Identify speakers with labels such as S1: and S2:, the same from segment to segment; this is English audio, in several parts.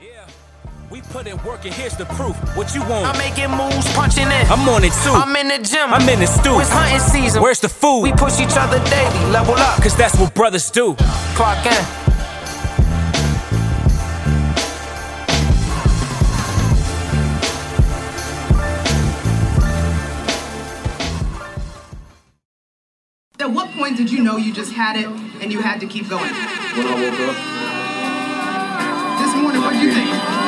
S1: Yeah. We put in work and here's the proof. What you want?
S2: I'm making moves, punching in.
S1: I'm on it too.
S2: I'm in the gym.
S1: I'm in the stew.
S2: It's hunting season.
S1: Where's the food?
S2: We push each other daily, level up.
S1: Cause that's what brothers do.
S2: Clock in.
S3: At what point did you know you just had it and you had to keep going?
S4: When I woke up,
S3: This morning, what did you think?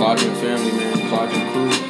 S5: Clocking family, man. Clocking crew.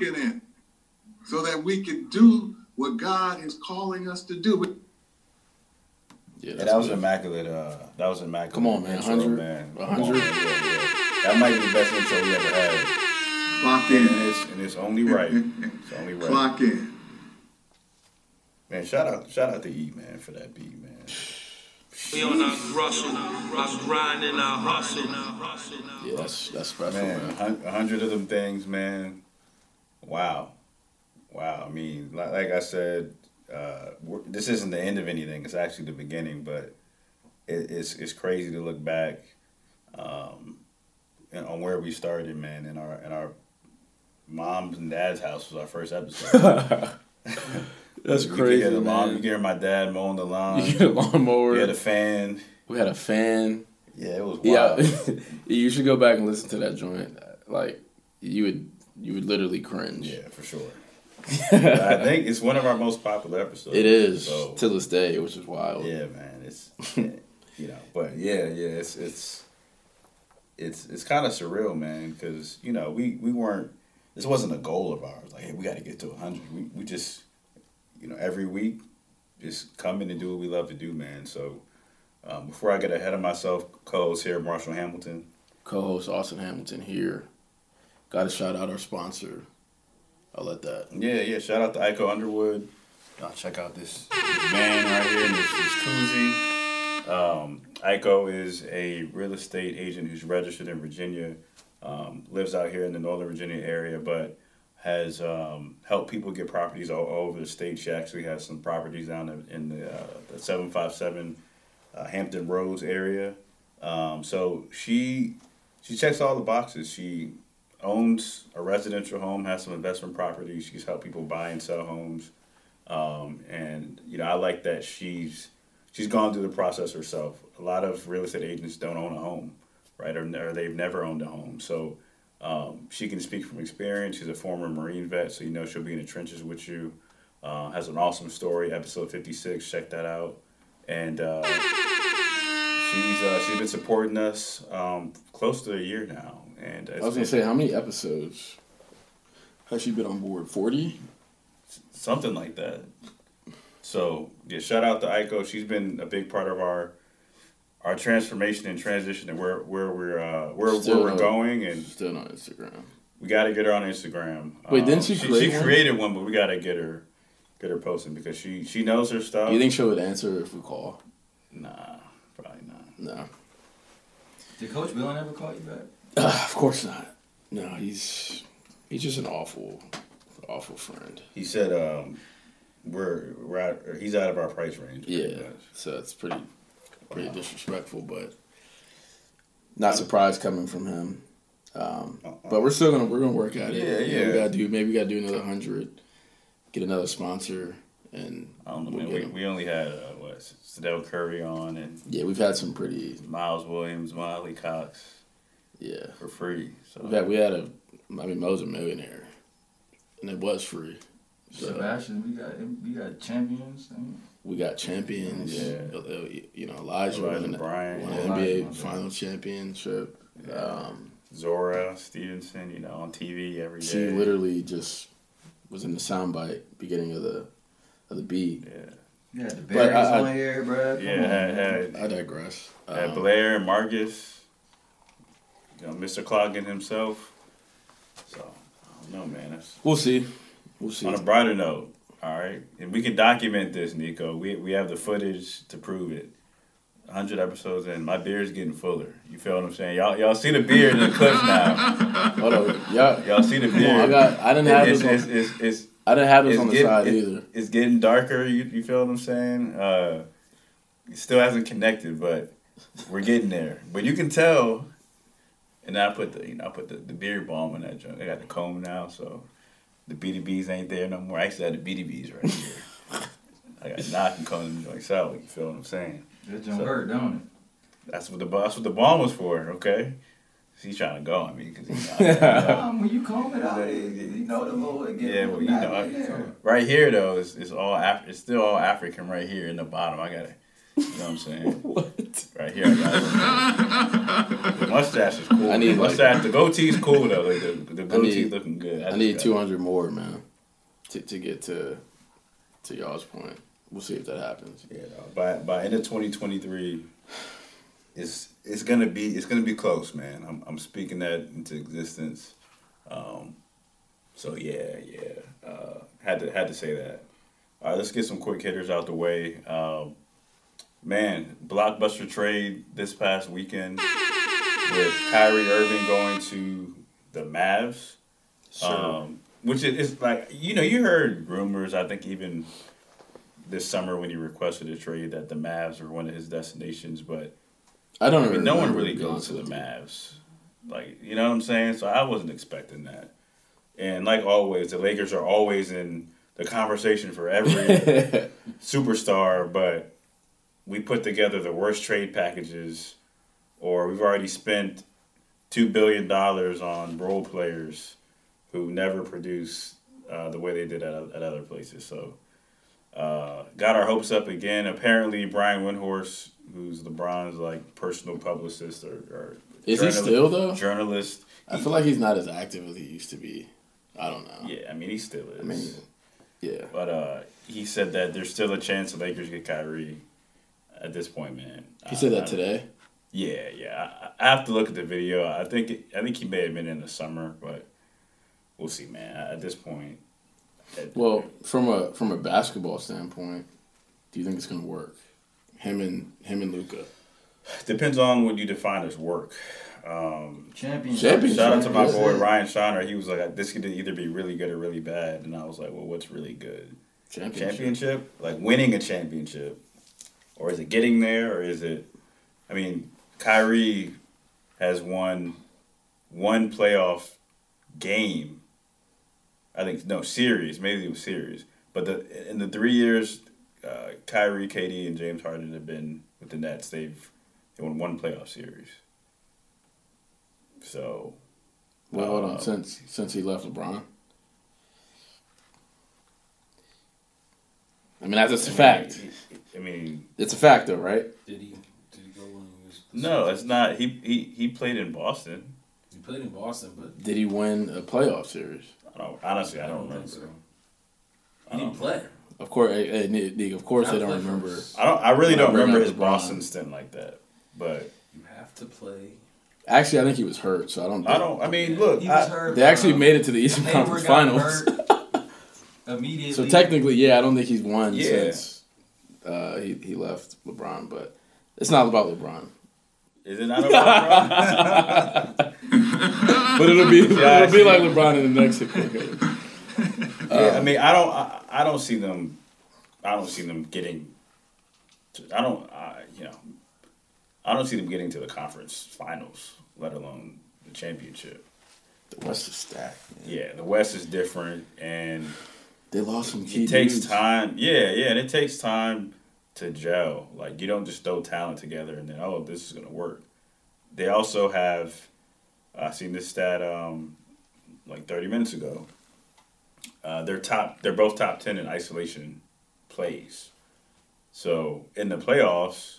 S4: Not clocking in so that we can do what God is calling us to do.
S5: Yeah,
S6: Yeah, that was
S5: good.
S6: immaculate. Uh, that was immaculate.
S5: Come on, man.
S6: Intro,
S5: 100.
S6: man.
S5: 100.
S6: Yeah, yeah. That might be the best intro we ever had,
S4: Clock
S6: and
S4: in.
S6: it's and it's only right. It's only right.
S4: Clock in.
S6: Man, shout out, shout out to E man for that beat, man.
S7: We on our hustle, our grind and our hustle.
S5: Yeah, that's that's special,
S6: Man,
S5: man.
S6: a hundred of them things, man. Wow, wow. I mean, like, like I said, uh, this isn't the end of anything. It's actually the beginning, but it, it's it's crazy to look back um, on where we started, man. In our in our mom's and dad's house was our first episode.
S5: That's
S6: You could
S5: crazy,
S6: hear the lawn, you hear my dad mowing the lawn.
S5: You get a lawnmower.
S6: We had a fan.
S5: we had a fan.
S6: Yeah, it was
S5: Yeah, you should go back and listen to that joint. Like you would, you would literally cringe.
S6: Yeah, for sure. I think it's one of our most popular episodes.
S5: It is
S6: So,
S5: to this day, which is wild.
S6: yeah, man. It's you know, but yeah, yeah. It's it's it's it's kind of surreal, man, because you know we we weren't. This wasn't a goal of ours. Like, hey, we got to get to hundred. We we just you know every week just come in and do what we love to do, man. So um, before I get ahead of myself, co-host here, Marshall Hamilton.
S5: Co-host Austin Hamilton here. Got to shout out our sponsor. I'll let that.
S6: Yeah, yeah. Shout out to Iko Underwood. Y'all check out this, this van right here, this, this koozie. Um, Iko is a real estate agent who's registered in Virginia, um, lives out here in the Northern Virginia area, but has um, helped people get properties all, all over the state. She actually has some properties down in, in the, uh, the 757 uh, Hampton Roads area. Um, so she she checks all the boxes. She owns a residential home, has some investment properties. She's helped people buy and sell homes, um, and you know I like that she's she's gone through the process herself. A lot of real estate agents don't own a home, right? Or, or they've never owned a home. So um, she can speak from experience. She's a former Marine vet, so you know she'll be in the trenches with you. Uh, has an awesome story. Episode fifty six. Check that out. And uh, she's uh, she's been supporting us um, close to a year now. And
S5: I was gonna say, how many episodes has she been on board? Forty.
S6: something like that. So yeah, shout out to Aiko. She's been a big part of our our transformation and transition and where where we're uh, where,
S5: Still
S6: where we're
S5: no-
S6: going, and
S5: Still on Instagram.
S6: we got to get her on Instagram.
S5: Wait, didn't
S6: Um,
S5: she
S6: She,
S5: create one?
S6: created one, but we got to get her get her posting because she she knows her stuff.
S5: Do you think she would answer if we call?
S6: Nah, probably not.
S5: No.
S8: Did Coach Bill ever call you back?
S5: Uh, of course not. No, he's he's just an awful, awful friend.
S6: He said um, we're we're out, he's out of our price range.
S5: Yeah,
S6: much.
S5: so it's pretty, pretty disrespectful, but not surprised coming from him. Um, but we're still gonna we're gonna work at it.
S6: Yeah, yeah.
S5: We gotta do maybe we gotta do another hundred, get another sponsor, and
S6: I don't know,
S5: we'll
S6: man. We, we only had uh, what Sadell Curry on and
S5: yeah, we've had some pretty
S6: Miles Williams, Miley Cox
S5: yeah.
S6: for free. So
S5: We've had we had a I mean Mo's a millionaire, and it was free. So
S8: Sebastian, we got we got champions. I
S5: we got champions.
S6: Yeah.
S5: uh, uh, You know Elijah,
S6: Elijah
S5: won,
S6: Bryant,
S5: won an
S8: Elijah,
S5: NBA
S8: my
S5: final championship. Um,
S6: Zora Stevenson, you know, on TV every day.
S5: She literally just was in the soundbite beginning of the of the beat.
S6: yeah,
S8: you had the
S5: But
S8: Bears
S5: I- I-
S8: on here, bro. Come
S6: yeah.
S8: on,
S6: Had, had,
S5: I digress.
S6: had
S5: Um,
S6: Blair and Marcus, you know, Mr. Cloggin himself. So I don't know, man. That's
S5: we'll see. We'll see.
S6: on a brighter note. All right, and we can document this, Nico. We we have the footage to prove it. 100 episodes in, my beard's getting fuller. You feel what I'm saying? Y'all y'all see the beard in the clips now.
S5: Hold on, y'all.
S6: Y'all see the
S5: Come
S6: beard.
S5: on, I got. I didn't have
S6: it's,
S5: this. On,
S6: it's, it's,
S5: I didn't have this on the
S6: getting-
S5: side
S6: it-
S5: either.
S6: It's getting darker. You, you feel what I'm saying? Uh, it still hasn't connected, but we're getting there. But you can tell. And I put the you know I put the, the beard balm in that joint. I got the comb now, so the BDBs ain't there no more. I actually had the BDBs right here. I got knock and comb them joints out. You feel what I'm saying?
S8: That don't
S6: So-
S8: hurt, don't it?
S6: That's what the that's what the balm was for. Okay. He's trying to go on me because you
S8: it?
S6: know,
S8: Um, when you comb it out, it, it- you know the little it get
S6: Yeah, well, you know, I-
S8: there.
S6: right here though, it's, it's all Af- it's still all African right here in the bottom. I got it. You know what I'm saying?
S5: What?
S6: Right here, I got. The mustache is cool.
S5: I need,
S6: the
S5: like-
S6: mustache. the goatee's cool though. Like the, the goatee
S5: need-
S6: looking good.
S5: I
S6: just
S5: need
S6: got-
S5: two hundred more, man, to to get to to y'all's point. We'll see if that happens.
S6: Yeah, no, by by end of 2023, it's it's gonna be it's gonna be close, man. I'm I'm speaking that into existence. Um, so yeah, yeah. Uh, had to had to say that. All right, let's get some quick hitters out the way. Um, man, blockbuster trade this past weekend with Kyrie Irving going to the Mavs. Um, which is, is like you know you heard rumors. I think even this summer when he requested a trade that the Mavs were one of his destinations, but
S5: I don't
S6: I mean, no one really goes to the. Mavs. Like you know what I'm saying? So I wasn't expecting that. And like always, the Lakers are always in the conversation for every superstar, but we put together the worst trade packages, or we've already spent two billion dollars on role players who never produce uh, the way they did at, at other places. So, uh, got our hopes up again. Apparently, Brian Windhorst, who's LeBron's like personal publicist or, or
S5: Is he still, though?
S6: journalist?
S5: I feel like he's not as active as he used to be. I don't know.
S6: Yeah, I mean he still is.
S5: I mean, yeah.
S6: But uh, he said that there's still a chance the Lakers get Kyrie. At this point, man.
S5: He said
S6: I-
S5: that today.
S6: Yeah, yeah. I, I have to look at the video. I think it, I think he may have been in the summer, but we'll see, man. At this point, it-
S5: Well, from a from a basketball standpoint, do you think it's gonna work? Him and him and Luka.
S6: depends on what you define as work. Um,
S8: Championship.
S5: Championship.
S6: shout out to my boy Ryan Shauner. He was like, "This could either be really good or really bad," and I was like, "Well, what's really good?
S5: Championship.
S6: Championship? Like winning a championship." Or is it getting there, or is it? I mean, Kyrie has won one playoff game. I think no series, maybe it was series, but the in the three years, uh, Kyrie, KD, and James Harden have been with the Nets. They've they won one playoff series. So,
S5: Well, hold
S6: uh,
S5: on. Since since he left LeBron, I mean that's just a fact.
S6: I mean,
S5: It's a fact, though, right?
S9: Did he? Did he go when he was?
S6: no, it's not. He he he played in Boston.
S9: He played in Boston, but
S5: Did he win a playoff series?
S6: I don't honestly. I don't remember.
S9: think so. He didn't play.
S5: Of course, eh, eh, Nick, Nick, of course,
S9: Not
S5: they don't remember.
S6: I don't. I really don't remember his
S5: LeBron.
S6: Boston stint like that. But
S9: You have to play.
S5: Actually, I think he was hurt, so I don't.
S6: I don't. I mean, look.
S9: He was
S6: I-
S9: hurt.
S5: They actually made it to the Eastern Conference
S9: got
S5: Finals.
S9: Immediately.
S5: So technically, yeah, I don't think he's won
S6: Yeah.
S5: since uh, he he left LeBron, but it's not about LeBron.
S6: Is it not about LeBron?
S5: But it'll be
S6: Yeah,
S5: it'll be like. LeBron in the next game.
S6: yeah, I mean, I don't. I, I don't see them. I don't see them getting. To, I don't. I, you know. I don't see them getting to the conference finals, let alone the championship.
S5: The West is stacked. Man.
S6: Yeah, the West is different, and
S5: They lost some key
S6: it takes
S5: dudes.
S6: time. Yeah, yeah, and it takes time to gel. Like you don't just throw talent together and then oh, this is gonna work. They also have. I seen this stat um, like thirty minutes ago. Uh, they're top. They're both top ten in isolation plays. So in the playoffs,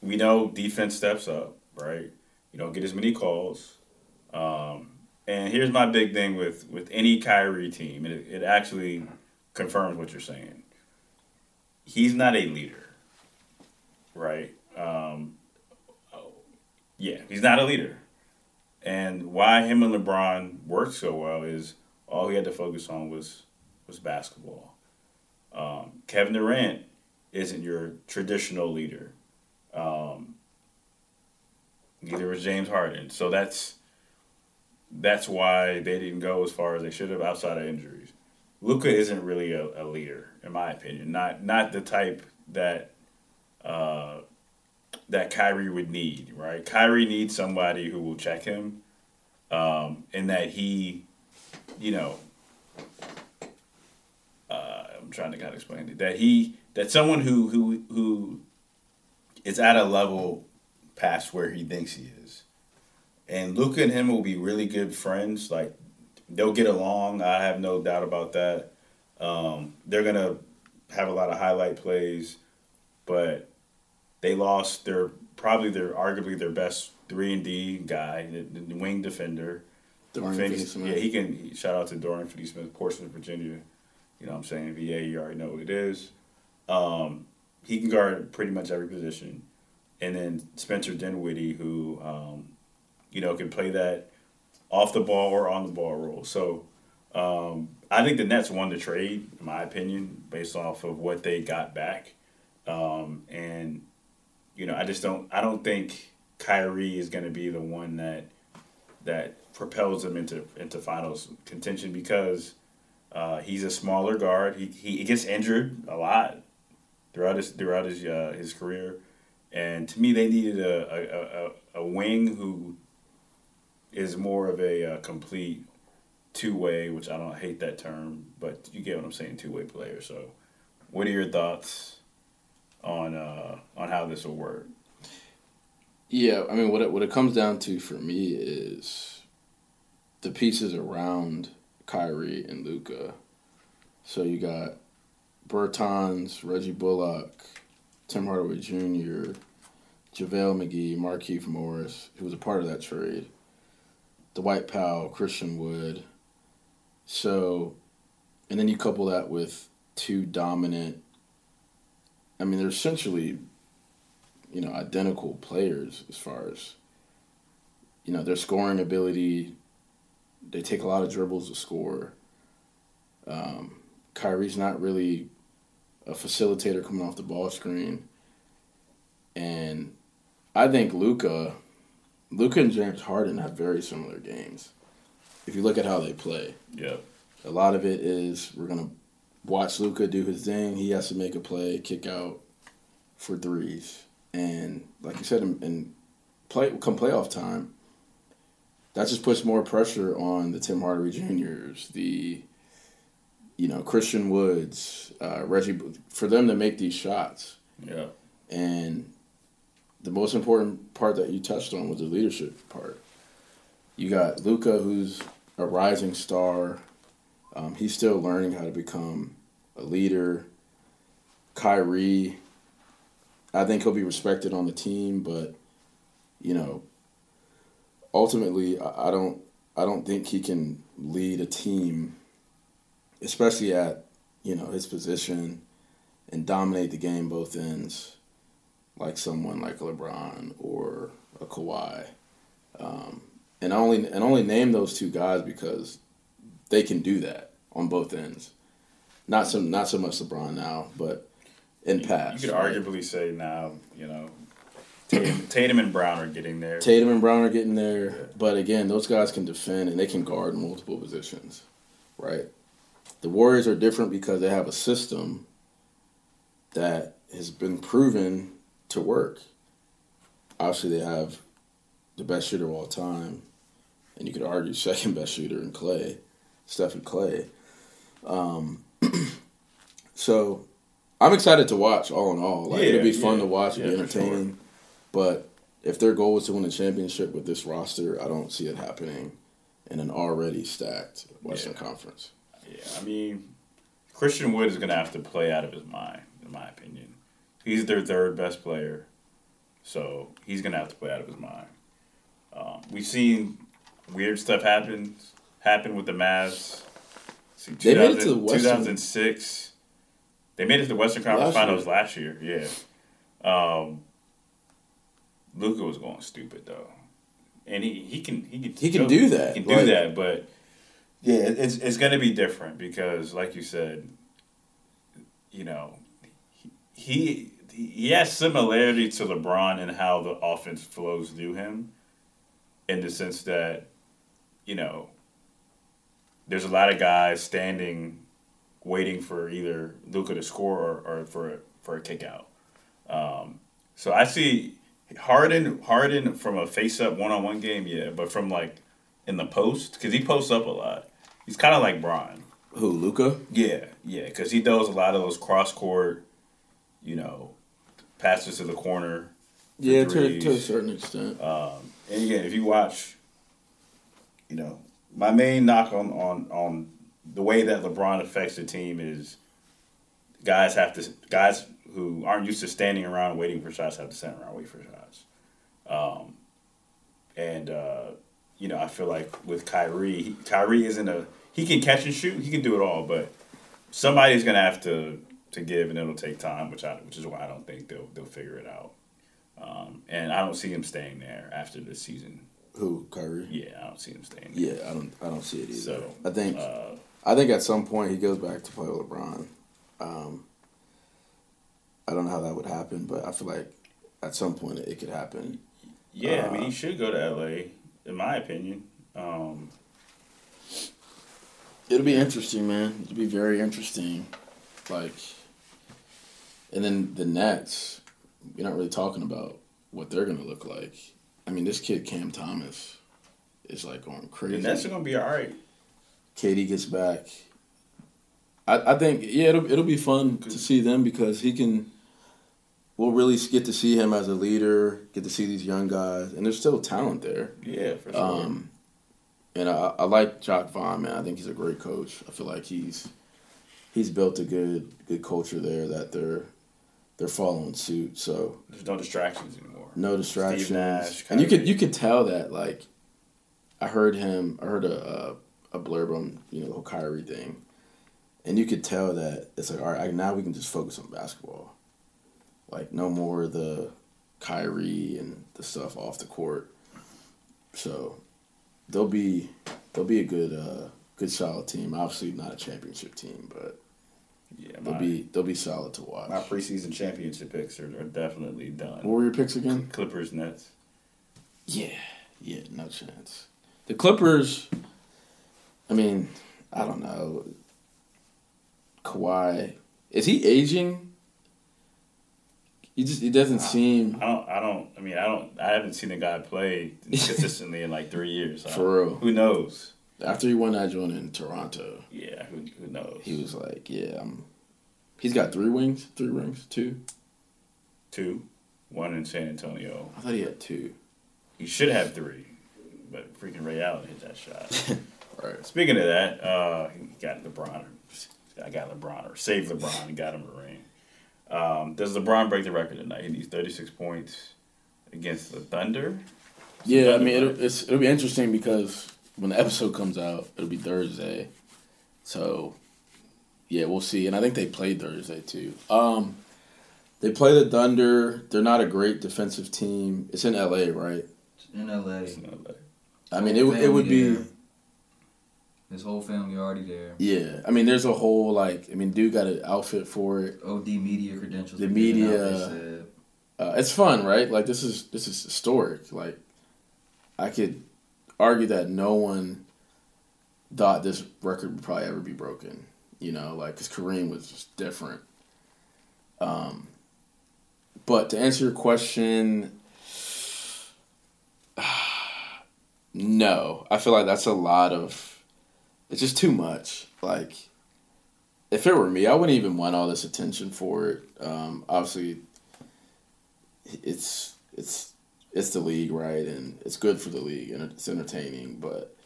S6: we know defense steps up. Right, you don't get as many calls. Um, and here's my big thing with with any Kyrie team, it, it actually confirms what you're saying. He's not a leader, right? Um, oh, yeah, he's not a leader. And why him and LeBron worked so well is all he had to focus on was was basketball. Um, Kevin Durant isn't your traditional leader. Um, neither was James Harden. So that's that's why they didn't go as far as they should have outside of injuries. Luka isn't really a, a leader, in my opinion. Not not the type that uh, that Kyrie would need, right? Kyrie needs somebody who will check him, um, and that he, you know, uh, I'm trying to kind of explain it. That he that someone who who who is at a level past where he thinks he is. And Luka and him will be really good friends. Like they'll get along. I have no doubt about that. Um, they're gonna have a lot of highlight plays, but they lost their probably their arguably their best three and D guy, the, the wing defender.
S5: Dorian
S6: Finney-
S5: Finney-Smith.
S6: Yeah, he can. Shout out to Dorian Finney Smith, Portsmouth, Virginia. You know what I'm saying? VA, you already know what it is. Um, he can guard pretty much every position. And then Spencer Dinwiddie, who, um, you know, can play that off the ball or on the ball role. So um, I think the Nets won the trade, in my opinion, based off of what they got back. Um, and, you know, I just don't, I don't think Kyrie is going to be the one that, that propels them into, into finals contention because uh, he's a smaller guard. He, he gets injured a lot throughout his throughout his uh, his career, and to me, they needed a a, a, a wing who is more of a, uh complete two way, which I don't hate that term, but you get what I'm saying, two way player. So, what are your thoughts on uh, on how this will work?
S5: Yeah, I mean, what it, what it comes down to for me is the pieces around Kyrie and Luka. So you got Bertans, Reggie Bullock, Tim Hardaway Jr., JaVale McGee, Markieff Morris, who was a part of that trade, Dwight Powell, Christian Wood. So, and then you couple that with two dominant, I mean, they're essentially you know, identical players as far as, you know, their scoring ability. They take a lot of dribbles to score. Um, Kyrie's not really a facilitator coming off the ball screen. And I think Luka, Luka and James Harden have very similar games. If you look at how they play,
S6: Yeah,
S5: a lot of it is we're gonna watch Luka do his thing. He has to make a play, kick out, for threes, and like you said, in, in play come playoff time, that just puts more pressure on the Tim Hardaway Juniors, the you know Christian Woods, uh, Reggie, for them to make these shots.
S6: Yeah.
S5: And the most important part that you touched on was the leadership part. You got Luka, who's a rising star. Um, he's still learning how to become a leader. Kyrie, I think he'll be respected on the team, but you know, ultimately, I, I don't, I don't think he can lead a team, especially at you know his position, and dominate the game both ends, like someone like LeBron or a Kawhi. Um, and I only and only name those two guys because they can do that on both ends. Not so not so much LeBron now, but in past.
S6: You could
S5: right?
S6: arguably say now, you know, Tatum, Tatum and Brown are getting there.
S5: Tatum and Brown are getting there, but again, those guys can defend and they can guard multiple positions, right? The Warriors are different because they have a system that has been proven to work. Obviously, they have the best shooter of all time, and you could argue second best shooter in Clay, Stephen Clay. Um, so I'm excited to watch. All in all, like
S6: Yeah,
S5: it'll be fun
S6: yeah,
S5: to watch,
S6: yeah,
S5: be
S6: for sure.
S5: entertaining. But if their goal is to win a championship with this roster, I don't see it happening in an already stacked Western. Conference.
S6: Yeah, I mean, Christian Wood is going to have to play out of his mind, in my opinion. He's their third best player, so he's going to have to play out of his mind. Um, we've seen weird stuff happen happen with the Mavs. See,
S5: They made it to the Western-
S6: 2006. They made it to the Western Conference
S5: Last
S6: Finals
S5: year.
S6: last year. Yeah. Um, Luka was going stupid though, and he, he can he can
S5: He can do that,
S6: He can do
S5: like-
S6: that, but yeah, it's it's going to be different because, like you said, you know, he he has similarity to LeBron in how the offense flows through him, in the sense that, you know, there's a lot of guys standing, waiting for either Luka to score or, or for for a kick out. Um, so I see Harden Harden from a face up one on one game, yeah, but from like in the post because he posts up a lot. He's kind of like Bron.
S5: Who Luka?
S6: Yeah, yeah, because he does a lot of those cross court, you know, passes to the corner.
S5: Yeah, to, to a certain extent.
S6: Um, and again, if you watch, you know, my main knock on, on on the way that LeBron affects the team is guys have to guys who aren't used to standing around waiting for shots have to stand around wait for shots. Um, and uh, you know, I feel like with Kyrie, he, Kyrie isn't a he can catch and shoot, he can do it all, but somebody's gonna have to to give, and it'll take time, which I which is why I don't think they'll they'll figure it out. Um, and I don't see him staying there after this season.
S5: Who Kyrie?
S6: Yeah, I don't see him staying. There.
S5: Yeah, I don't. I don't see it either.
S6: So,
S5: I think.
S6: uh,
S5: I think at some point he goes back to play with LeBron. Um, I don't know how that would happen, but I feel like at some point it could happen.
S6: Yeah, I mean,
S5: Uh,
S6: he should go to LA, in my opinion. Um,
S5: It'll be interesting, man. It'll be very interesting. Like, and then the Nets. You're not really talking about what they're gonna look like. I mean, this kid Cam Thomas is like going crazy.
S6: the Nets are gonna be all right.
S5: KD gets back. I, I think yeah it'll it'll be fun to see them because he can. We'll really get to see him as a leader. Get to see these young guys, and there's still talent there.
S6: Yeah, for sure.
S5: Um, and I, I like Jacque Vaughn, man. I think he's a great coach. I feel like he's he's built a good good culture there that they're they're following suit. So
S6: There's no distractions anymore.
S5: no distractions,
S6: Nash,
S5: and you could you could tell that. Like, I heard him. I heard a a, a blurb on you know the whole Kyrie thing, and you could tell that it's like all right now we can just focus on basketball. Like no more the Kyrie and the stuff off the court. So they'll be they'll be a good uh, good solid team. Obviously not a championship team, but
S6: Yeah,
S5: they'll be they'll be solid to watch.
S6: my preseason championship picks are, are definitely done.
S5: What were your picks again?
S6: Clippers, Nets.
S5: Yeah, yeah, no chance. The Clippers. I mean, I don't know. Kawhi, is he aging? He just it doesn't seem
S6: I don't. I don't. I mean, I don't. I haven't seen a guy play consistently in like three years. so
S5: For real.
S6: Who knows?
S5: After he won that joint in Toronto.
S6: Yeah. Who, who knows?
S5: He was like, yeah, I'm. He's got three wings, three rings, two.
S6: two, in San Antonio.
S5: I thought he had two.
S6: He should have three, but freaking Ray Allen hit that shot.
S5: Right.
S6: Speaking of that, uh, he got LeBron. I got LeBron or saved LeBron and got him a ring. Um, does LeBron break the record tonight? He needs 36 points against the Thunder.
S5: Yeah, I
S6: Thunder
S5: mean it'll, it's, it'll be interesting because when the episode comes out, it'll be Thursday. So, yeah, we'll see. And I think they played Thursday too. Um, they play the Thunder. They're not a great defensive team. It's in L.A., right?
S9: In LA. In LA.
S5: I mean, it would- it would be.
S9: There. His whole family already there.
S5: Yeah, I mean, there's a whole like. I mean, dude got an outfit for it.
S9: OD media credentials.
S5: The
S9: were given out,
S5: media. Uh, it's fun, right? Like this is this is historic. Like, I could argue that no one thought this record would probably ever be broken. You know, like because Kareem was just different. Um, but to answer your question, no, I feel like that's a lot of. It's just too much. Like, if it were me, I wouldn't even want all this attention for it. Um, obviously, it's it's it's the league, right? And it's good for the league and it's entertaining, but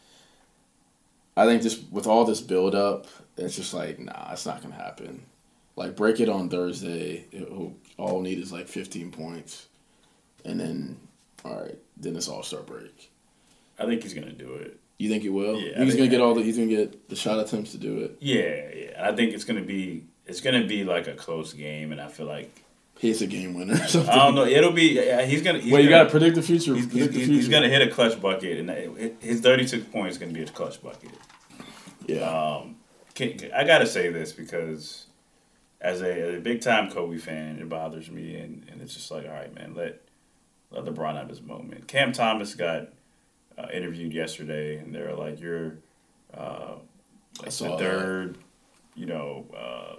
S5: I think just with all this build up, it's just like, nah, it's not gonna happen. Like break it on Thursday. It'll, all we need is like fifteen points, and then all right, then it's all star break.
S6: I think he's gonna do it.
S5: You think he will?
S6: Yeah,
S5: he's gonna get all the. He's gonna get the shot attempts to do it.
S6: Yeah, yeah. I think it's gonna be it's gonna be like a close game, and I feel like
S5: He's a game winner. Or something.
S6: I don't know. It'll be. Yeah, he's gonna. He's
S5: Wait, you
S6: gonna,
S5: gotta predict the future.
S6: He's,
S5: Predict
S6: he's,
S5: the
S6: he's gonna hit a clutch bucket, and his thirty-six points is gonna be a clutch bucket.
S5: Yeah.
S6: Um, can, can- I gotta say this because as a, as a big time Kobe fan, it bothers me, and, and it's just like, all right, man, let let LeBron have his moment. Cam Thomas got uh, interviewed yesterday, and they're like, you're uh, like the
S5: that.
S6: third, you know, uh,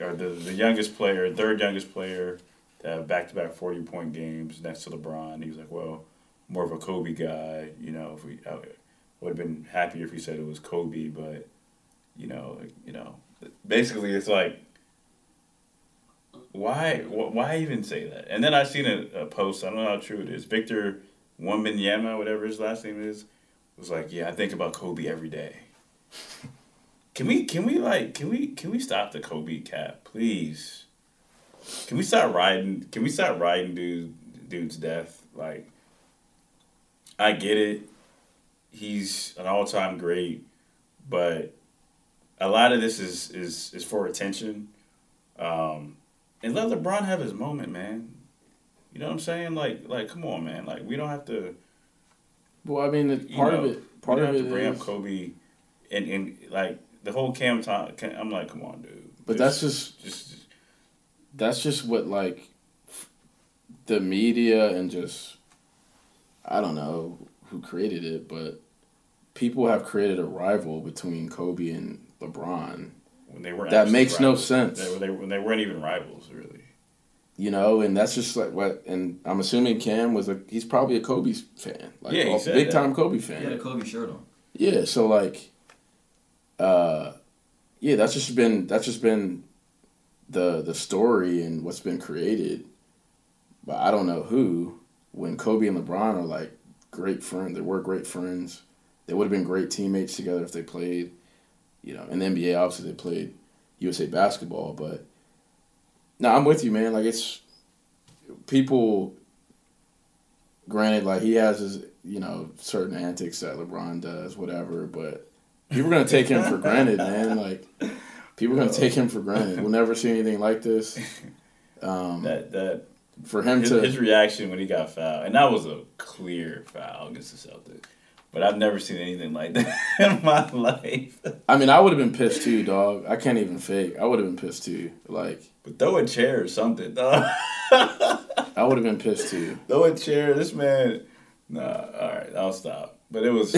S6: or the the youngest player, third youngest player to have back to back forty point games next to LeBron. He was like, well, more of a Kobe guy, you know. If we I would have been happier if he said it was Kobe, but you know, you know, basically it's like. Why? Why even say that? And then I seen a, a post. I don't know how true it is. Victor Wembanyama, whatever his last name is, was like, "Yeah, I think about Kobe every day." Can we? Can we like? Can we? Can we stop the Kobe cap, please? Can we start riding? Can we start riding dude dude's death? Like, I get it. He's an all time great, but a lot of this is is is for attention. Um, and let LeBron have his moment, man. You know what I'm saying? Like, like, come on, man. Like, we don't have to.
S5: Well, I mean, part
S6: know,
S5: of it. Part
S6: we
S5: of
S6: don't
S5: it
S6: have to bring
S5: is-
S6: up Kobe, and and like the whole Cam Tom. I'm like, come on, dude.
S5: But that's just,
S6: just
S5: that's just what like the media and just I don't know who created it, but people have created a rival between Kobe and LeBron.
S6: when they were
S5: that makes no sense.
S6: They, were- they, when they weren't even rivals, really.
S5: You know, and that's just like what. And I'm assuming Cam was a. He's probably a Kobe fan, like
S6: Yeah, he
S5: a
S6: said
S5: big
S6: that.
S5: time Kobe fan.
S9: He had a Kobe shirt on.
S5: Yeah, so like, uh, yeah, that's just been that's just been the the story and what's been created. But I don't know who. When Kobe and LeBron are like great friends, they were great friends. They would have been great teammates together if they played. You know, in the NBA, obviously they played USA basketball, but no, I'm with you, man. Like it's people. Granted, like he has his, you know, certain antics that LeBron does, whatever. But people are gonna take him for granted, man. Like people are gonna take him for granted. We'll never see anything like this. Um,
S6: That that
S5: for him
S6: his,
S5: to
S6: his reaction when he got fouled, and that was a clear foul against the Celtics. But I've never seen anything like that in my life.
S5: I mean, I would have been pissed too, dog. I can't even fake. I would have been pissed too. Like,
S6: but throw a chair or something, dog.
S5: I would have been pissed too.
S6: Throw a chair. This man. Nah. All right, I'll stop. But it was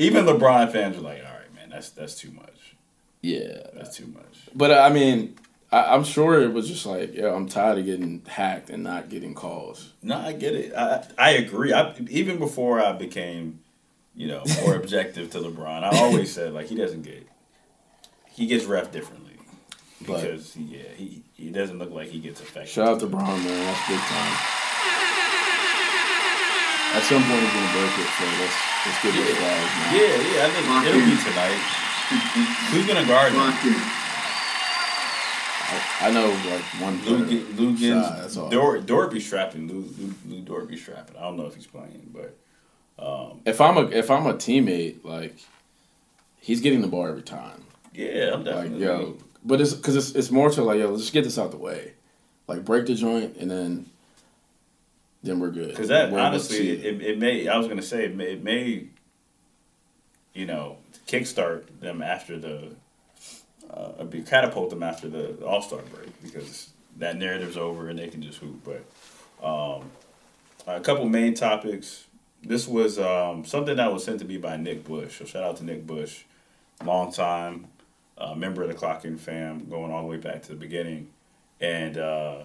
S6: even LeBron fans were like, "All right, man, that's that's too much.
S5: Yeah,
S6: That's too much."
S5: But I mean, I, I'm sure it was just like, yeah, I'm tired of getting hacked and not getting calls.
S6: No, I get it. I I agree. I even before I became, you know, more objective to LeBron, I always said like he doesn't get, he gets ref differently
S5: But-
S6: because yeah, he he doesn't look like he gets affected.
S5: Shout out to Bron, man. That's big time. At some point, he's gonna break it. So let's let's give flags, man.
S6: Yeah, yeah. I think
S4: Lock
S6: it'll
S4: in.
S6: be tonight. Who's gonna guard him?
S5: I, I know like one
S6: Lou. Lou Gins,
S5: all.
S6: Dor, Dorby strapping. Lou, Lou, Lou Dorby strapping. I don't know if he's playing, but um,
S5: If I'm a if I'm a teammate, like he's getting the ball every time.
S6: yeah, I'm
S5: Like
S6: definitely.
S5: yo, but it's because it's it's more to like yo, let's just get this out the way, like break the joint and then then we're good.
S6: Because that
S5: We're-
S6: honestly, it, it may. I was gonna say it may, it may, you know, kickstart them after the, uh, be catapult them after the All Star break because that narrative's over and they can just hoop. But um, a couple main topics. This was um, something that was sent to me by Nick Bush. So shout out to Nick Bush, long time uh, member of the Clocking fam, going all the way back to the beginning, and. Uh,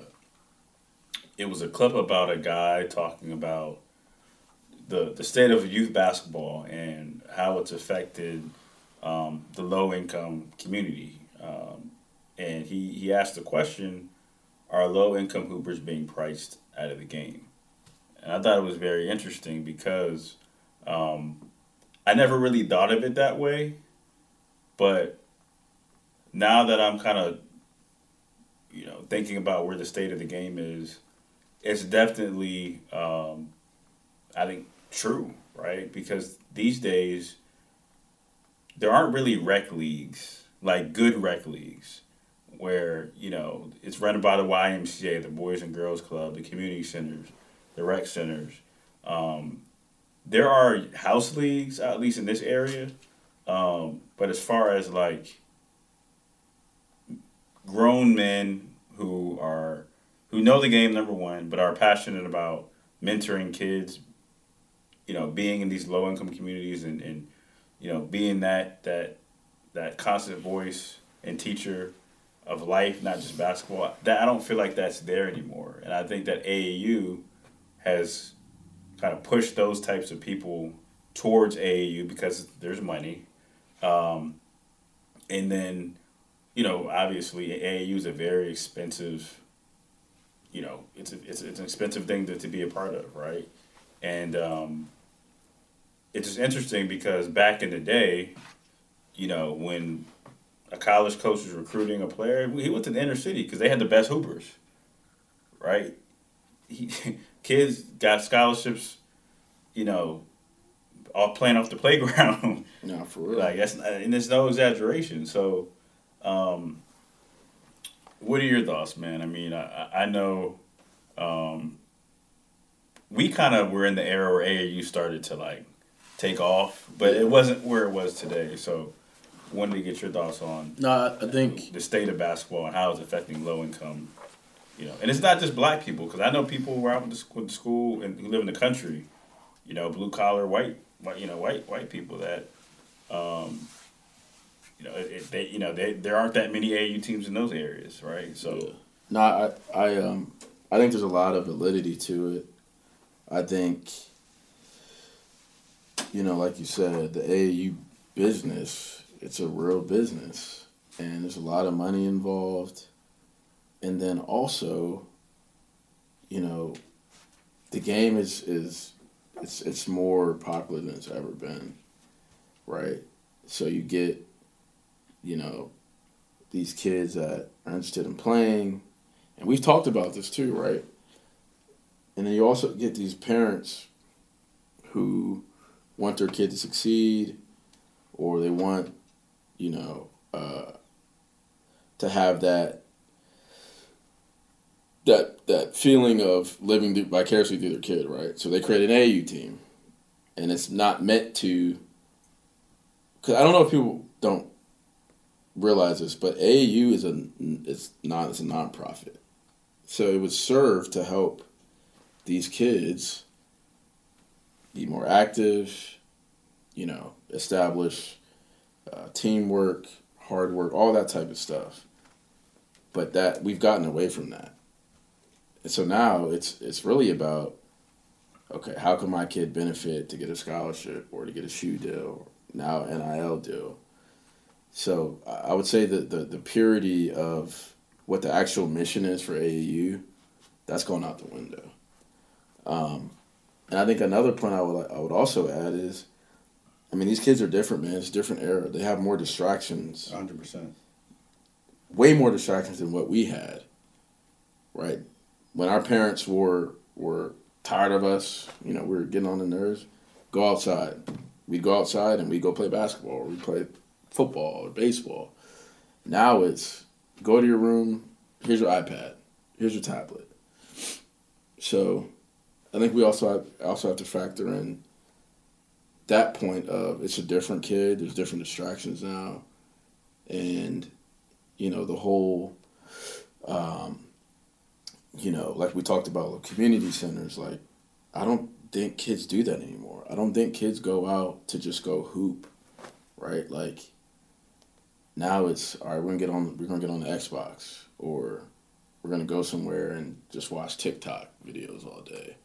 S6: it was a clip about a guy talking about the the state of youth basketball and how it's affected um, the low income community. Um, and he, he asked the question Are low income hoopers being priced out of the game? And I thought it was very interesting because um, I never really thought of it that way. But now that I'm kind of you know thinking about where the state of the game is, it's definitely um, I think true, right? Because these days there aren't really rec leagues, like good rec leagues, where, you know, it's run by the YMCA, the Boys and Girls Club, the community centers, the rec centers. Um, there are house leagues, at least in this area. Um, but as far as like grown men who are who know the game number one, but are passionate about mentoring kids, you know, being in these low income communities and, and you know, being that that that constant voice and teacher of life, not just basketball. That I don't feel like that's there anymore. And I think that AAU has kind of pushed those types of people towards AAU because there's money. Um, and then, you know, obviously AAU is a very expensive you know, it's a, it's, it's an expensive thing to, to be a part of, right? And um, it's just interesting because back in the day, you know, when a college coach was recruiting a player, he went to the inner city because they had the best hoopers, right? He, kids got scholarships, you know, all playing off the playground.
S5: No, for real.
S6: like that's and it's no exaggeration. So, um, what are your thoughts, man? I mean, I, I know um, we kind of were in the era where AAU started to like take off, but it wasn't where it was today. So, wanted to get your thoughts on
S5: No, I, think
S6: the state of basketball and how it's affecting low income. You know, and it's not just black people because I know people who are out with the, sc- with the school and who live in the country. You know, blue collar white, white, you know, white white people that, um, you know, it, they, you know, they, there aren't that many AAU teams in those areas, right? So,
S5: No, I, I, um, I think there's a lot of validity to it. I think, you know, like you said, the AAU business, it's a real business, and there's a lot of money involved. And then also, you know, the game is is it's it's more popular than it's ever been, right? So you get, you know, these kids that are interested in playing, and we've talked about this too, right? And then you also get these parents who want their kid to succeed, or they want, you know, uh, to have that that that feeling of living vicariously through their kid, right? So they create an AU team, and it's not meant to. Because I don't know if people don't realize this, but AAU is a it's not it's a nonprofit, so it would serve to help these kids be more active, you know, establish uh, teamwork, hard work, all that type of stuff. but that we've gotten away from that. And so now it's it's really about okay, how can my kid benefit to get a scholarship or to get a shoe deal, now NIL deal. So I would say that the, the purity of what the actual mission is for AAU, that's gone out the window. Um, and I think another point I would I would also add is, I mean, these kids are different, man. It's a different era. They have more distractions.
S6: Hundred percent.
S5: Way more distractions than what we had. Right, when our parents were were tired of us, you know, we were getting on the nerves. Go outside. We'd go outside and we would go play basketball. Or we play football or baseball. Now it's go to your room. Here's your iPad. Here's your tablet. So, I think we also have, also have to factor in that point of it's a different kid. There's different distractions now, and you know the whole, um, you know, like we talked about like community centers. Like, I don't think kids do that anymore. I don't think kids go out to just go hoop, right? Like, now it's all right. We're gonna get on. We're gonna get on the Xbox, or we're gonna go somewhere and just watch TikTok videos all day.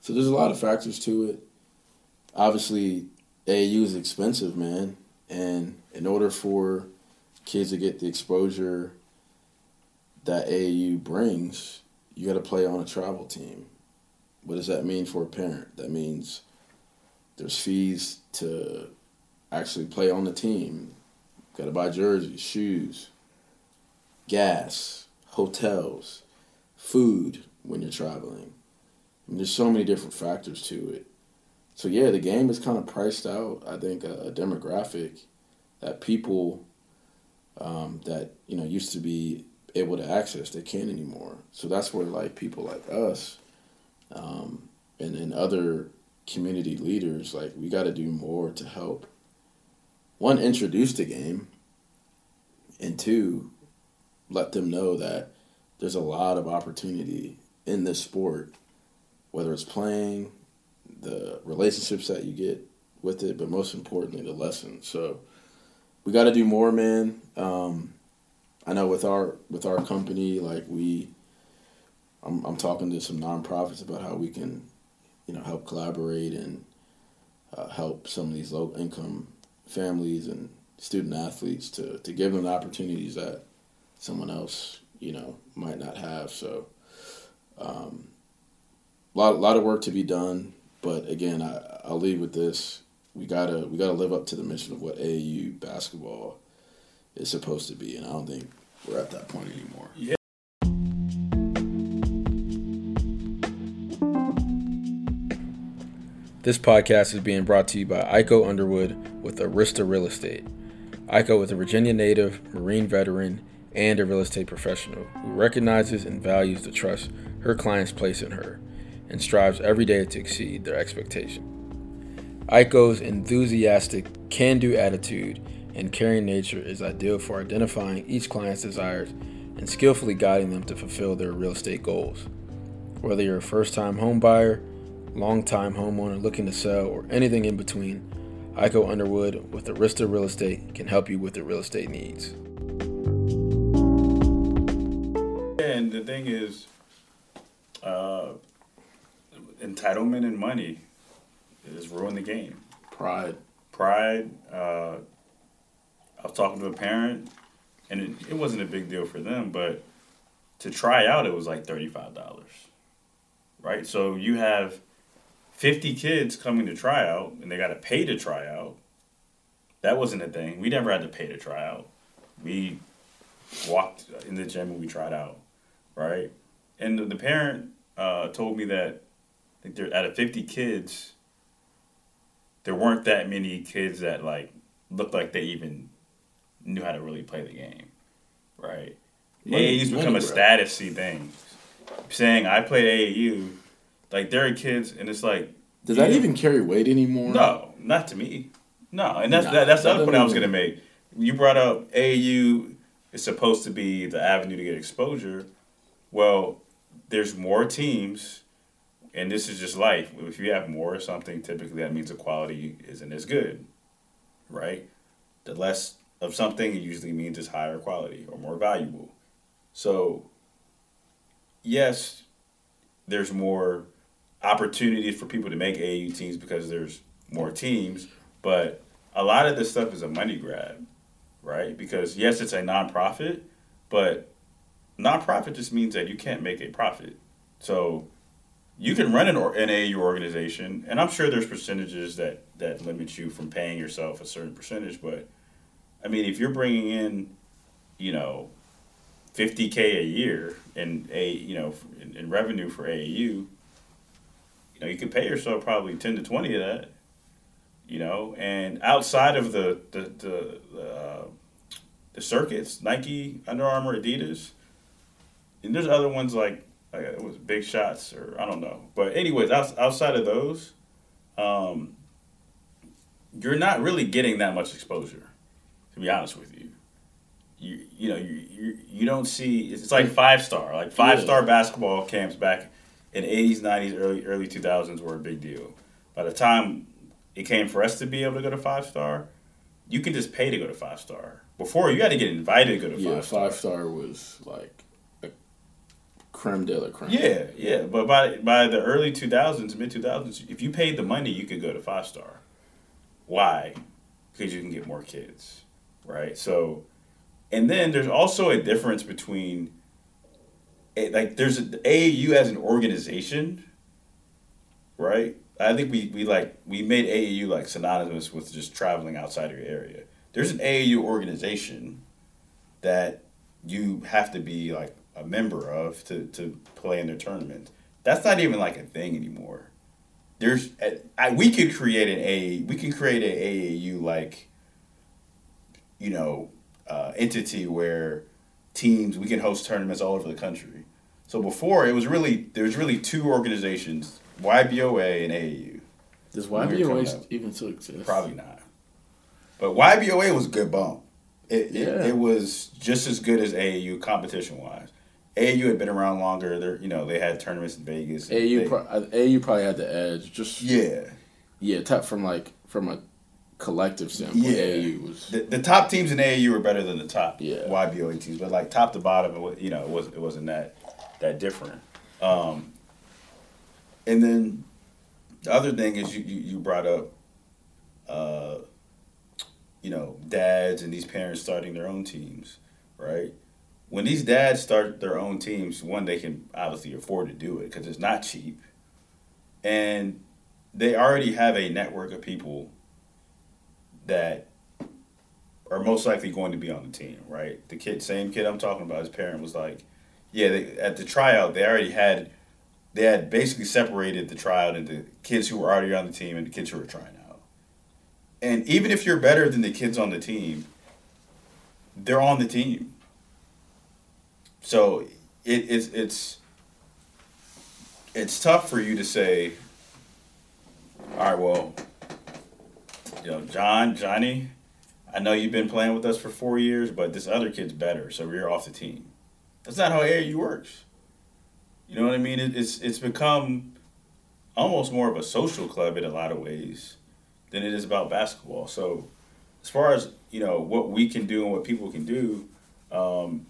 S5: So there's a lot of factors to it. Obviously, AAU is expensive, man, and in order for kids to get the exposure that AAU brings, you got to play on a travel team. What does that mean for a parent? That means there's fees to actually play on the team. Got to buy jerseys, shoes, gas, hotels, food when you're traveling. And there's so many different factors to it. So yeah, the game is kind of priced out. I think a, a demographic that people um, that you know used to be able to access they can't anymore. So that's where like people like us um, and and other community leaders like we got to do more to help one introduce the game and two let them know that there's a lot of opportunity in this sport whether it's playing the relationships that you get with it but most importantly the lessons. So we got to do more man. Um, i know with our with our company like we I'm, I'm talking to some nonprofits about how we can you know help collaborate and uh, help some of these low income families and student athletes to, to give them the opportunities that someone else you know might not have. So um, a lot, lot of work to be done but again I, i'll leave with this. We gotta we gotta live up to the mission of what AAU basketball is supposed to be and i don't think we're at that point anymore.
S6: Yeah.
S5: This podcast is being brought to you by Iko Underwood with Arista Real Estate. Iko is a Virginia native, Marine veteran, and a real estate professional who recognizes and values the trust her clients place in her and strives every day to exceed their expectation. Iko's enthusiastic, can do attitude and caring nature is ideal for identifying each client's desires and skillfully guiding them to fulfill their real estate goals. Whether you're a first time home buyer, long time homeowner looking to sell, or anything in between, Iko Underwood with Arista Real Estate can help you with your real estate needs.
S6: And the thing is, uh, entitlement and money has ruined the game.
S5: Pride.
S6: Pride. Uh, I was talking to a parent, and it, it wasn't a big deal for them, but to try out, it was like $35. Right? So you have 50 kids coming to try out, and they got to pay to try out. That wasn't a thing. We never had to pay to try out. We walked in the gym and we tried out, right? And the, the parent uh, told me that I think there out of fifty kids, there weren't that many kids that like looked like they even knew how to really play the game, right?
S5: Money-
S6: AAU's
S5: money
S6: become a statusy thing. Saying I played AAU, like there are kids, and it's like
S5: Does that even carry weight anymore?
S6: No, not to me. No, and that's
S5: Nah,
S6: that, that's the other point I was gonna make. You brought up AU is supposed to be the avenue to get exposure. Well, there's more teams, and this is just life. If you have more of something, typically that means the quality isn't as good, right? The less of something it usually means it's higher quality or more valuable. So, yes, there's more opportunities for people to make AAU teams because there's more teams, but a lot of this stuff is a money grab, right? Because yes, it's a nonprofit, but nonprofit just means that you can't make a profit. So you can run an, or, an AAU organization, and I'm sure there's percentages that that limit you from paying yourself a certain percentage. But I mean, if you're bringing in, you know, 50k a year in a you know in, in revenue for AAU, know, you could pay yourself probably 10 to 20 of that. You know, and outside of the the the uh, the circuits, Nike, Under Armour, Adidas, and there's other ones like like it was Big Shots or I don't know. But anyways, outs- outside of those, um, you're not really getting that much exposure. To be honest with you, you you know you you, you don't see it's like five star like five star basketball camps back in eighties nineties early early two thousands were a big deal. By the time it came for us to be able to go to five star, you could just pay to go to five star. Before you had to get invited to go to
S5: Yeah,
S6: five star.
S5: five star was like a creme de la creme.
S6: Yeah, yeah, but by by the early two thousands, mid two thousands, if you paid the money, you could go to five star. Why? Because you can get more kids, right? So, and then there's also a difference between, like, there's a, AAU as an organization, right? I think we, we like we made AAU like synonymous with just traveling outside of your area. There's an AAU organization that you have to be like a member of to, to play in their tournament. That's not even like a thing anymore. There's I, we could create an A we can create an AAU like you know uh, entity where teams we can host tournaments all over the country. So before it was really there was really two organizations, YBOA and AAU.
S5: Does
S6: When we were coming
S5: YBOA
S6: up.
S5: even still exist?
S6: Probably not. But YBOA was good bump. It,
S5: Yeah.
S6: it, it was just as good as AAU competition wise. AAU had been around longer. They you know they had tournaments in Vegas.
S5: AU,
S6: They-
S5: pro- AU probably had the edge. Just
S6: yeah,
S5: yeah. Top from like from a collective standpoint,
S6: yeah.
S5: AU was
S6: the, the top teams in AAU were better than the top
S5: Yeah.
S6: YBOA teams, but like top to bottom, it was, you know it was it wasn't that that different. Um, and then the other thing is you you, you brought up, uh, you know, dads and these parents starting their own teams, right? When these dads start their own teams, one they can obviously afford to do it because it's not cheap, and they already have a network of people that are most likely going to be on the team, right? The kid, same kid I'm talking about, his parent was like, yeah, they, at the tryout they already had, they had basically separated the tryout into kids who were already on the team and the kids who were trying out. And even if you're better than the kids on the team, they're on the team. So it, it's it's it's tough for you to say, all right, well, you know, John, Johnny, I know you've been playing with us for four years, but this other kid's better, so we're off the team. That's not how AAU works. You know what I mean? It, it's it's become almost more of a social club in a lot of ways than it is about basketball. So, as far as you know, what we can do and what people can do, um,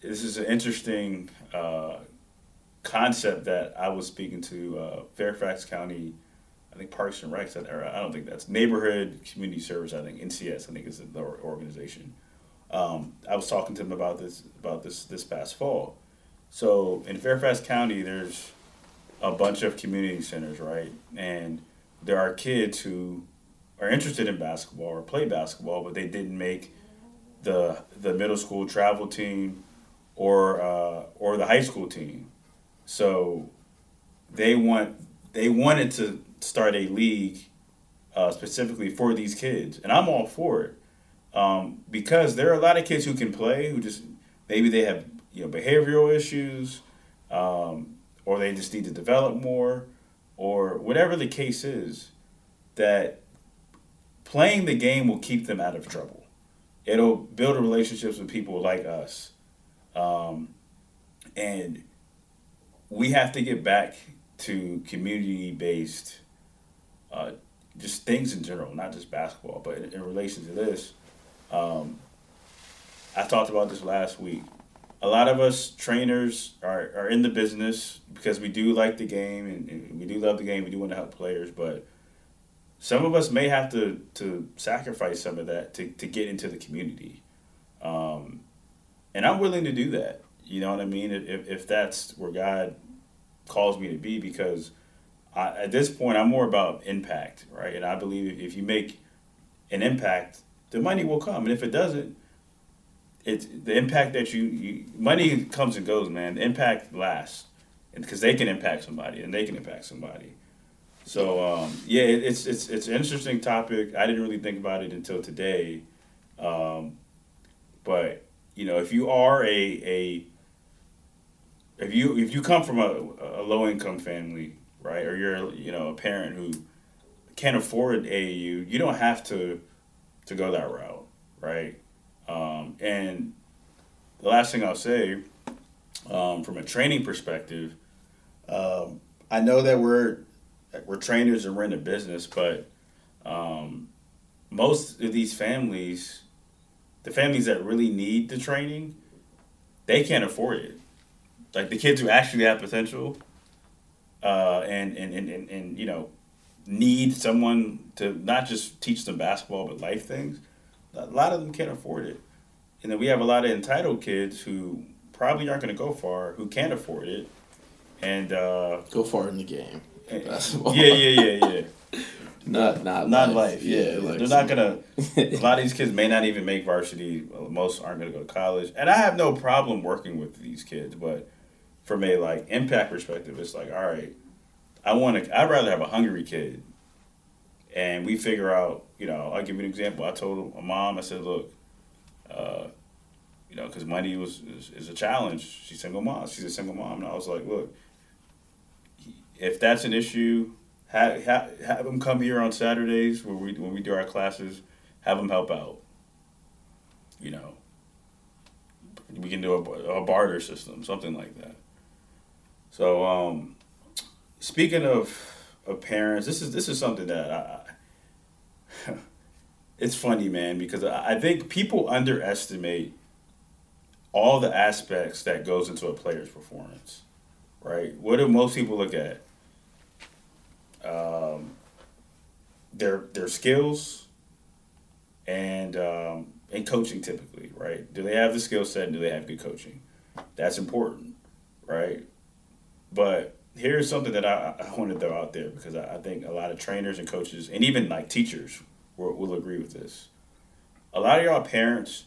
S6: this is an interesting uh, concept that I was speaking to uh, Fairfax County. I think Parks and Recs, or I don't think that's Neighborhood Community Service. I think NCS. I think is the organization. Um, I was talking to them about this about this this past fall. So in Fairfax County, there's a bunch of community centers, right? And there are kids who are interested in basketball or play basketball, but they didn't make the the middle school travel team or uh, or the high school team. So they want they wanted to start a league uh, specifically for these kids, and I'm all for it. Um, because there are a lot of kids who can play who just maybe they have you know behavioral issues um, or they just need to develop more or whatever the case is that playing the game will keep them out of trouble. It'll build relationships with people like us. Um, and we have to get back to community based uh, just things in general not just basketball but in, in relation to this um, I talked about this last week. a lot of us trainers are, are in the business because we do like the game and, and we do love the game. We do want to help players, but some of us may have to, to sacrifice some of that to, to get into the community. Um, and I'm willing to do that. You know what I mean? If, if that's where God calls me to be, because I, at this point, I'm more about impact, right? And I believe if you make an impact, the money will come. And if it doesn't, it's the impact that you, you money comes and goes, man. The impact lasts, because they can impact somebody and they can impact somebody. So um, yeah, it, it's it's it's an interesting topic. I didn't really think about it until today, um, but you know, if you are a a if you if you come from a, a low income family, right, or you're you know a parent who can't afford AAU, you don't have to to go that route, right? Um, and the last thing I'll say, um, from a training perspective, um, I know that we're we're trainers and we're in the business, but um, most of these families, the families that really need the training, they can't afford it. Like the kids who actually have potential, uh, and, and, and, and, and you know, need someone to not just teach them basketball but life things. A lot of them can't afford it, and then we have a lot of entitled kids who probably aren't going to go far, who can't afford it, and uh,
S5: Go far in the game.
S6: and-
S5: Basketball.
S6: yeah, yeah, yeah, yeah.
S5: Not not
S6: not
S5: life.
S6: life. Yeah,
S5: like
S6: they're not gonna. a lot of these kids may not even make varsity. Most aren't gonna go to college, and I have no problem working with these kids. But from a like impact perspective, it's like, all right, I want to. I'd rather have a hungry kid, and we figure out. You know, I'll give you an example. I told my mom, I said, look, uh, you know, because money was is, is a challenge. She's single mom. She's a single mom, and I was like, look, if that's an issue, have, have, have them come here on Saturdays when we when we do our classes. Have them help out. You know, we can do a, a barter system, something like that. So, um, speaking of of parents, this is this is something that I. it's funny, man, because I think people underestimate all the aspects that goes into a player's performance, right? What do most people look at? Um, their their skills and um, and coaching typically, right? Do they have the skill set and do they have good coaching? That's important, right? But here's something that I, I want to throw out there because I, I think a lot of trainers and coaches and even like teachers will, will agree with this. A lot of y'all parents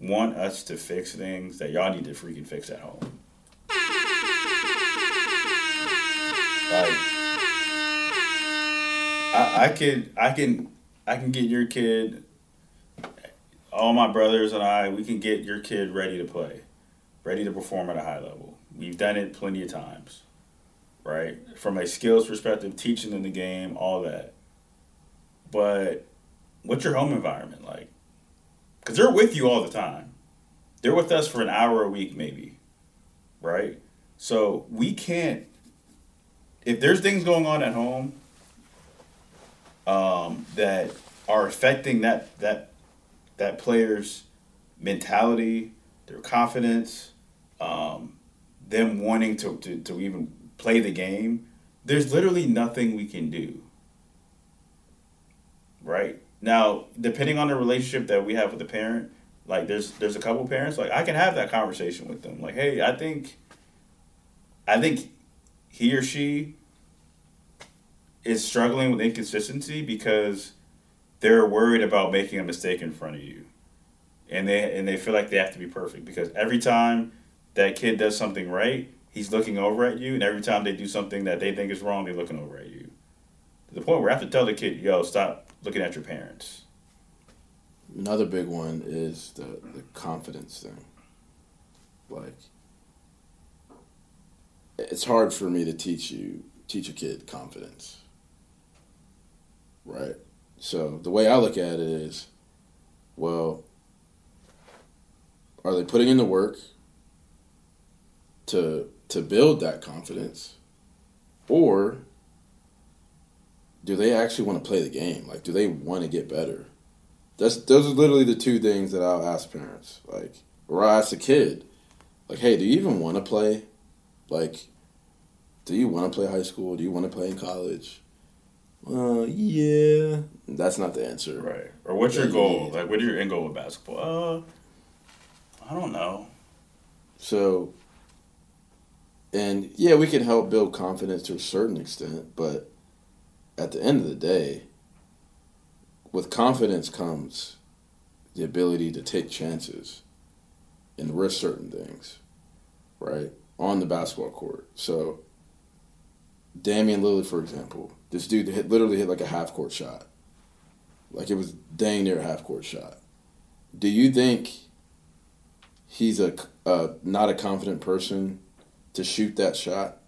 S6: want us to fix things that y'all need to freaking fix at home. Like, I, I could, I can, I can get your kid. All my brothers and I, we can get your kid ready to play, ready to perform at a high level. We've done it plenty of times, right? From a skills perspective, teaching them the game, all that. But what's your home environment like? Because they're with you all the time. They're with us for an hour a week, maybe, right? So we can't. If there's things going on at home um, that are affecting that that that player's mentality, their confidence, um, them wanting to, to, to even play the game, there's literally nothing we can do. Right? Now, depending on the relationship that we have with the parent, like there's there's a couple parents, like I can have that conversation with them. Like, hey, I think I think he or she is struggling with inconsistency because they're worried about making a mistake in front of you. And they and they feel like they have to be perfect because every time that kid does something right, he's looking over at you, and every time they do something that they think is wrong, they're looking over at you. To the point where I have to tell the kid, yo, stop looking at your parents.
S5: Another big one is the, the confidence thing. Like, it's hard for me to teach you, teach a kid confidence. Right? So the way I look at it is, well, are they putting in the work to to build that confidence? Or do they actually want to play the game? Like, do they want to get better? That's those are literally the two things that I'll ask parents. Like, or I ask a kid, like, hey, do you even want to play? Like, do you want to play high school? Do you want to play in college? Uh, yeah. That's not the answer.
S6: Right. Or what's your goal? Like, what are your end goal with basketball? Uh, I don't know.
S5: So, and yeah, we can help build confidence to a certain extent, but at the end of the day, with confidence comes the ability to take chances and risk certain things, right? On the basketball court. So, Damian Lillard, for example, this dude hit, literally hit like a half court shot. Like it was dang near a half court shot. Do you think he's a uh, not a confident person to shoot that shot?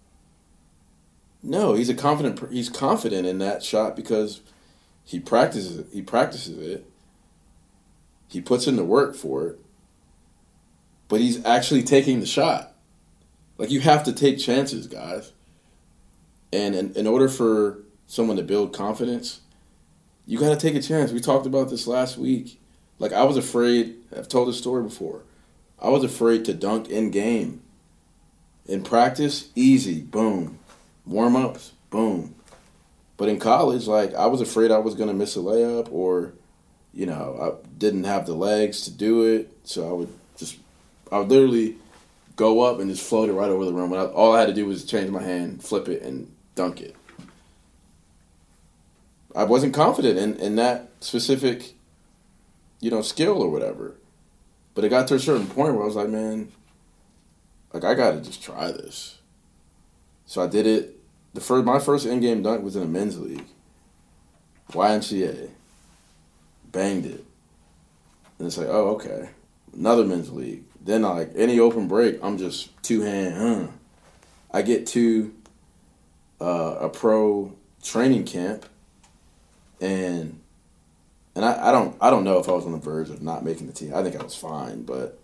S5: No, he's a confident. He's confident in that shot because he practices. It, he practices it. He puts in the work for it. But he's actually taking the shot. Like you have to take chances, guys. And in, in order for someone to build confidence, you got to take a chance. We talked about this last week. Like I was afraid. I've told this story before. I was afraid to dunk in game. In practice, easy, boom. Warm ups, boom. But in college, like I was afraid I was gonna miss a layup or, you know, I didn't have the legs to do it. So I would just, I would literally go up and just float it right over the rim. All I had to do was change my hand, flip it, and dunk it. I wasn't confident in, in that specific, you know, skill or whatever. But it got to a certain point where I was like, man, like I gotta just try this. So I did it. The first my first in game dunk was in a men's league. YMCA. Banged it. And it's like, oh, okay. Another men's league. Then like any open break, I'm just two hand, huh. I get to uh, a pro training camp and and I, I don't I don't know if I was on the verge of not making the team. I think I was fine, but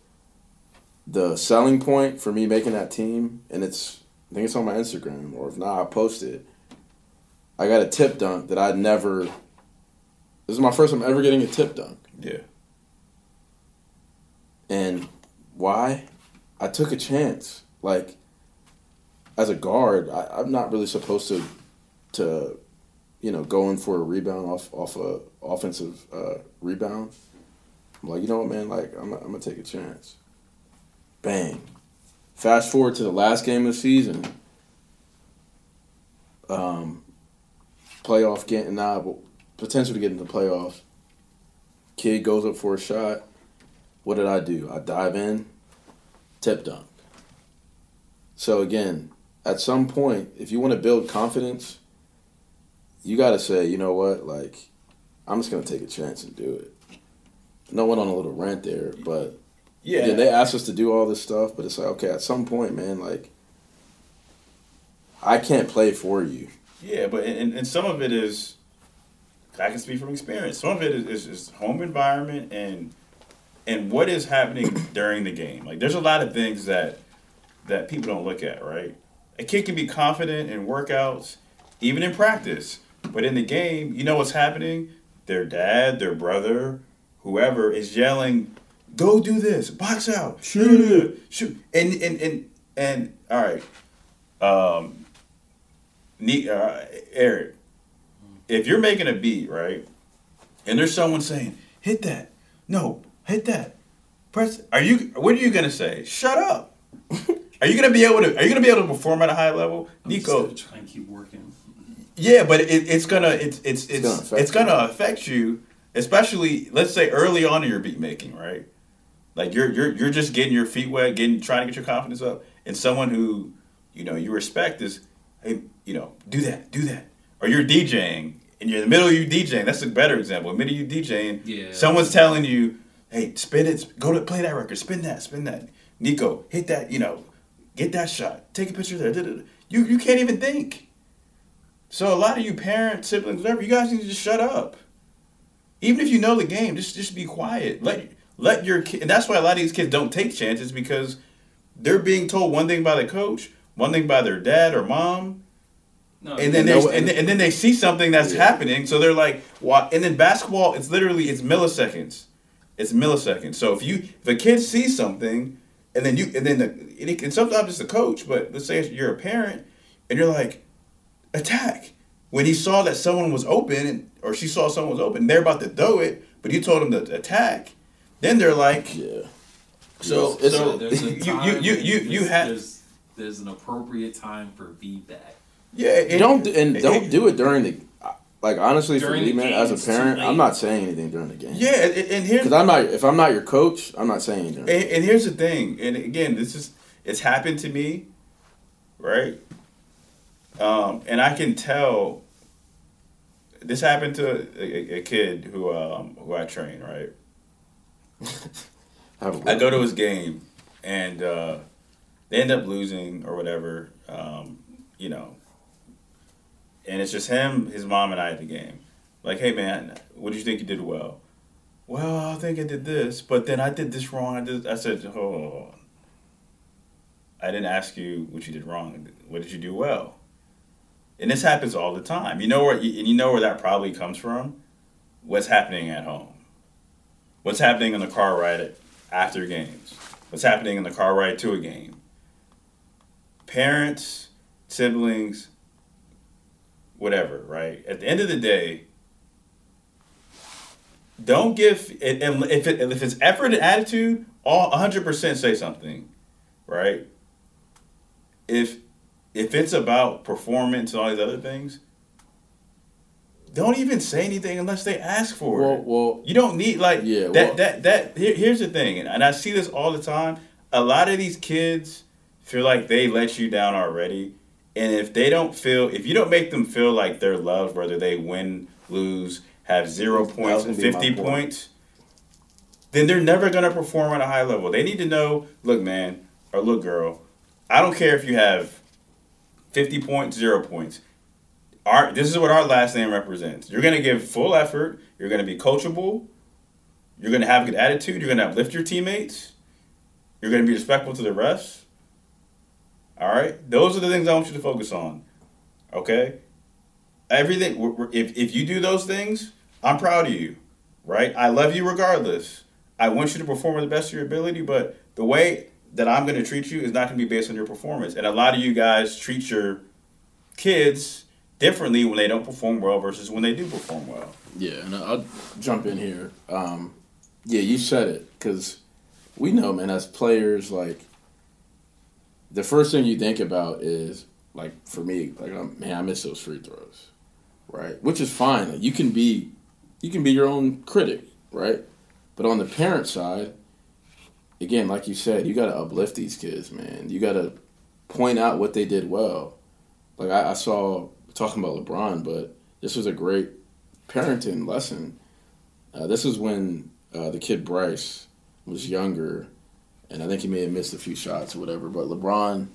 S5: the selling point for me making that team, and it's I think it's on my Instagram, or if not, I'll post it. I got a tip dunk that I'd never. This is my first time ever getting a tip dunk,
S6: Yeah.
S5: and why? I took a chance. Like, as a guard, I, I'm not really supposed to, to, you know, go in for a rebound off off a offensive uh, rebound. I'm like, you know what, man? Like, I'm, I'm gonna take a chance. Bang. Fast forward to the last game of the season. Um, playoff getting nah, potential to get into the playoffs. Kid goes up for a shot. What did I do? I dive in, tip dunk. So again, at some point, if you want to build confidence, you got to say, you know what, like, I'm just gonna take a chance and do it. No one on a little rant there, but
S6: Yeah.
S5: yeah, they asked us to do all this stuff, but it's like, okay, at some point, man, like, I can't play for you.
S6: Yeah, but and, and some of it is, I can speak from experience. Some of it is, is, is home environment and and what is happening during the game. Like there's a lot of things that that people don't look at, right? A kid can be confident in workouts, even in practice, but in the game, you know what's happening? Their dad, their brother, whoever is yelling, "Go do this! Box out! Shoot it! Shoot!" And and and and all right. Um, Ne- uh, Eric, if you're making a beat, right, and there's someone saying, "Hit that," no, hit that, press. Are you? What are you gonna say? Shut up. are you gonna be able to? Are you gonna be able to perform at a high level, Nico?
S10: Try and keep working.
S6: Yeah, but it, it's gonna it's it's it's
S5: gonna
S6: it's, gonna affect you, especially let's say early on in your beat making, right? Like you're you're you're just getting your feet wet, getting trying to get your confidence up, and someone who you know you respect is, hey, you know, do that, do that, or you're DJing and you're in the middle of you DJing. That's a better example. In the middle of you DJing,
S10: Yeah.
S6: someone's telling you, hey, spin it, go to play that record, spin that, spin that. Nico, hit that, you know, get that shot, take a picture there. You you can't even think. So a lot of you parents, siblings, whatever, you guys need to just shut up. Even if you know the game, just just be quiet. Let let your kid. And that's why a lot of these kids don't take chances because they're being told one thing by the coach, one thing by their dad or mom,
S10: No,
S6: and then they
S5: what-
S6: and, then- and then they see something that's
S5: Yeah.
S6: happening, so they're like, "Why?" And then basketball, it's literally it's milliseconds. It's milliseconds. So if you if a kid sees something, and then you and then the and, it, and sometimes it's the coach, but let's say you're a parent and you're like, attack. When he saw that someone was open and, or she saw someone was open, they're about to throw it, but you told them to attack. Then they're like,
S5: yeah.
S6: So
S5: It's-
S6: so
S10: There's
S6: you you you you, you have
S10: there's, there's an appropriate time for feedback.
S6: yeah it-
S5: don't and
S6: it-
S5: don't do it during the like honestly
S10: During
S5: for me man
S10: game,
S5: as a parent. I'm not saying anything during the game.
S6: Yeah, and, and here's
S5: Because I'm not if I'm not your coach, I'm not saying anything.
S6: And, and here's the thing, and again, this is it's happened to me, right? Um, and I can tell. This happened to a, a, a kid who um, who I train, right? I go to his game, and uh, they end up losing or whatever, um, you know. And it's just him, his mom, and I at the game. Like, hey man, what do you think you did well? Well, I think I did this, but then I did this wrong. I did. I said, oh, I didn't ask you what you did wrong. What did you do well? And this happens all the time. You know where, and you know where that probably comes from. What's happening at home? What's happening in the car ride after games? What's happening in the car ride to a game? Parents, siblings, whatever. Right. At the end of the day, don't give and if it, if it's effort and attitude, all 100% say something, right? If if it's about performance and all these other things, don't even say anything unless they ask for
S5: Well,
S6: it.
S5: well,
S6: You don't need like
S5: Yeah,
S6: that
S5: well-
S6: that that here, here's the thing, and, and I see this all the time. A lot of these kids feel like they let you down already. And if they don't feel if you don't make them feel like they're loved, whether they win, lose, have zero points,
S5: was gonna be my
S6: fifty
S5: point.
S6: points, then they're never gonna perform at a high level. They need to know, look, man, or look, girl, I don't care if you have fifty points, zero points. Our this is what our last name represents. You're gonna give full effort. You're gonna be coachable. You're gonna have a good attitude. You're gonna uplift your teammates. You're gonna be respectful to the refs. All right, those are the things I want you to focus on. Okay, everything. If if you do those things, I'm proud of you. Right, I love you regardless. I want you to perform the best of your ability, but the way that I'm going to treat you is not going to be based on your performance. And a lot of you guys treat your kids differently when they don't perform well versus when they do perform well.
S5: Yeah, and I'll jump in here. Um, yeah, you said it because we know, man, as players, like the first thing you think about is like for me, like um, man, I miss those free throws, right? Which is fine. Like, you can be, you can be your own critic, right? But on the parent side, again, like you said, you got to uplift these kids, man. You got to point out what they did well. Like I, I saw talking about LeBron, but this was a great parenting lesson. Uh, this was when uh, the kid Bryce was younger, and I think he may have missed a few shots or whatever. But LeBron,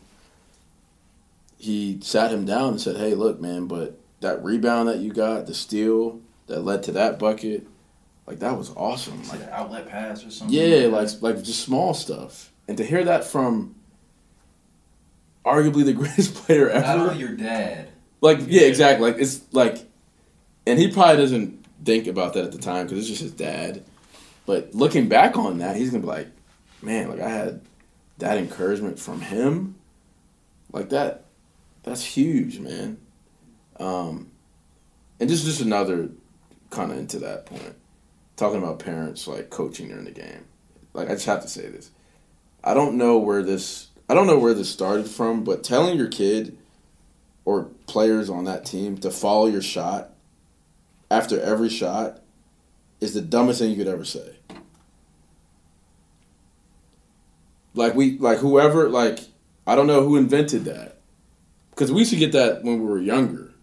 S5: he sat him down and said, "Hey, look, man, but that rebound that you got, the steal that led to that bucket, like that was awesome.
S9: Like
S5: Like,
S9: an outlet pass or something.
S5: yeah, like like just small stuff, and to hear that from arguably the greatest player ever.
S9: Not only your dad.
S5: Like yeah, exactly. Like it's like, and he probably doesn't think about that at the time because it's just his dad. But looking back on that, he's gonna be like, man, like I had that encouragement from him, like that. That's huge, man. Um, and just just another kind of into that point, talking about parents like coaching during the game. Like I just have to say this. I don't know where this. I don't know where this started from, but telling your kid or players on that team to follow your shot after every shot is the dumbest thing you could ever say. Like we like whoever like I don't know who invented that. Cuz we should get that when we were younger.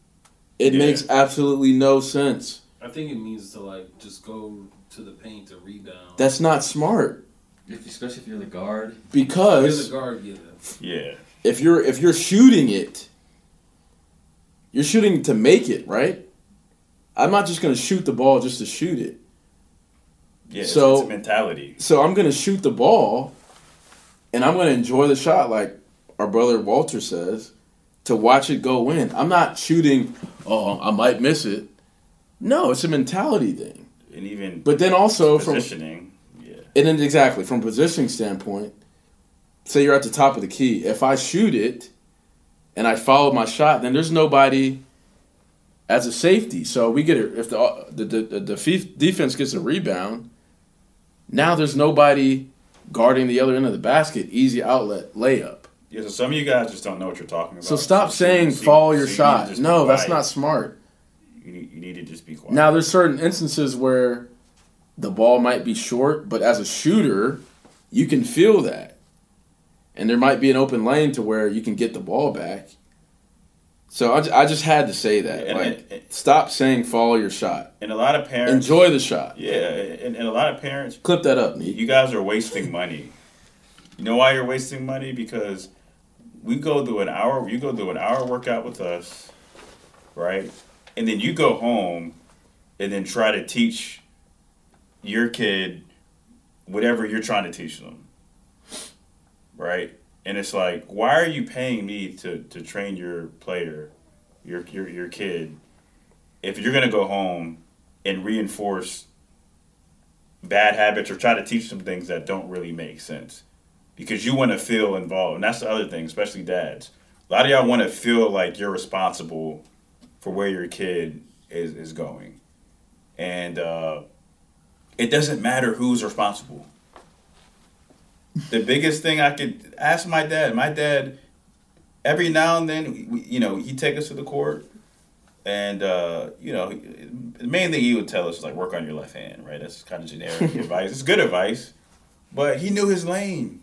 S5: It
S10: Yeah.
S5: makes absolutely no sense.
S10: I think it means to like just go to the paint to rebound.
S5: That's not smart
S9: If, especially if you're the guard.
S10: You're
S5: because
S10: the guard, yeah.
S6: Yeah.
S5: if you're if you're shooting it you're shooting to make it, right? I'm not just going to shoot the ball just to shoot it.
S6: Yeah.
S5: So-
S6: it's a mentality.
S5: So I'm gonna shoot the ball, and I'm gonna enjoy the shot, like our brother Walter says, to watch it go in. I'm not shooting. Oh, I might miss it. No, it's a mentality thing.
S6: And even
S5: But then also from
S6: positioning. Yeah.
S5: and then exactly from positioning standpoint, say you're at the top of the key. If I shoot it and I follow my shot, then there's nobody as a safety. So we get it if the the the, the defense gets a rebound. Now there's nobody guarding the other end of the basket. Easy outlet layup.
S6: Yeah, so some of you guys just don't know what you're talking about.
S5: So stop saying
S6: so you-
S5: follow
S6: so
S5: your
S6: you
S5: shot. No, that's not smart.
S6: You need, you need to just be quiet.
S5: Now there's certain instances where the ball might be short, but as a shooter, you can feel that. And there might be an open lane to where you can get the ball back. So I, I just had to say that.
S6: And-
S5: like, stop saying follow your shot.
S6: and a lot of parents
S5: Enjoy the shot.
S6: Yeah, and, and a lot of parents.
S5: Clip that up, Neat.
S6: You guys are wasting money. You know why you're wasting money? Because we go through an hour. You go through an hour workout with us, right? And then you go home, and then try to teach your kid whatever you're trying to teach them, right? And it's like, why are you paying me to, to train your player, your your your kid, if you're gonna go home and reinforce bad habits or try to teach them things that don't really make sense? Because you want to feel involved and that's the other thing especially dads. A lot of y'all want to feel like you're responsible for where your kid is, is going. And uh, it doesn't matter who's responsible the biggest thing i could ask my dad my dad every now and then we, you know he'd take us to the court and uh, you know, the main thing he would tell us is like work on your left hand, right? That's kind of generic advice. It's good advice, but he knew his lane.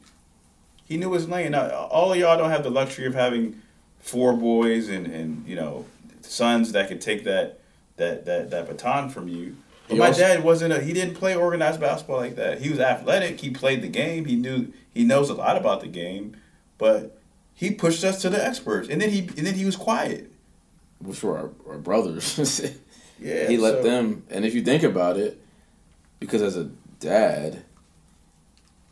S6: He knew his lane. Now, all of y'all don't have the luxury of having four boys and, and you know sons that could take that that that that baton from you. But my dad wasn't a he didn't play organized basketball like that. He was athletic. He played the game. He knew he knows a lot about the game, but he pushed us to the experts, and then he and then he was quiet.
S5: Which were our, our brothers.
S6: Yeah,
S5: he let
S6: so-
S5: them. And if you think about it, because as a dad,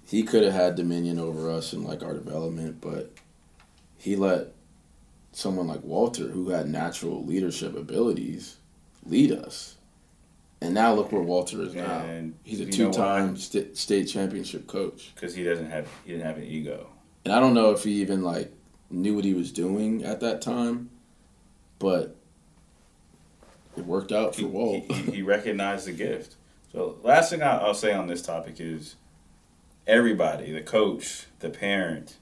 S5: he could have had dominion over us and like our development, but he let someone like Walter, who had natural leadership abilities, lead us. And now look where Walter is now.
S6: And
S5: He's a
S6: you know why?
S5: two-time st- state championship coach.
S6: because he doesn't have he didn't have an ego.
S5: And I don't know if he even like knew what he was doing at that time, but it worked out for
S6: He,
S5: Walt.
S6: he, he recognized the gift. So last thing I'll say on this topic is everybody, the coach, the parent,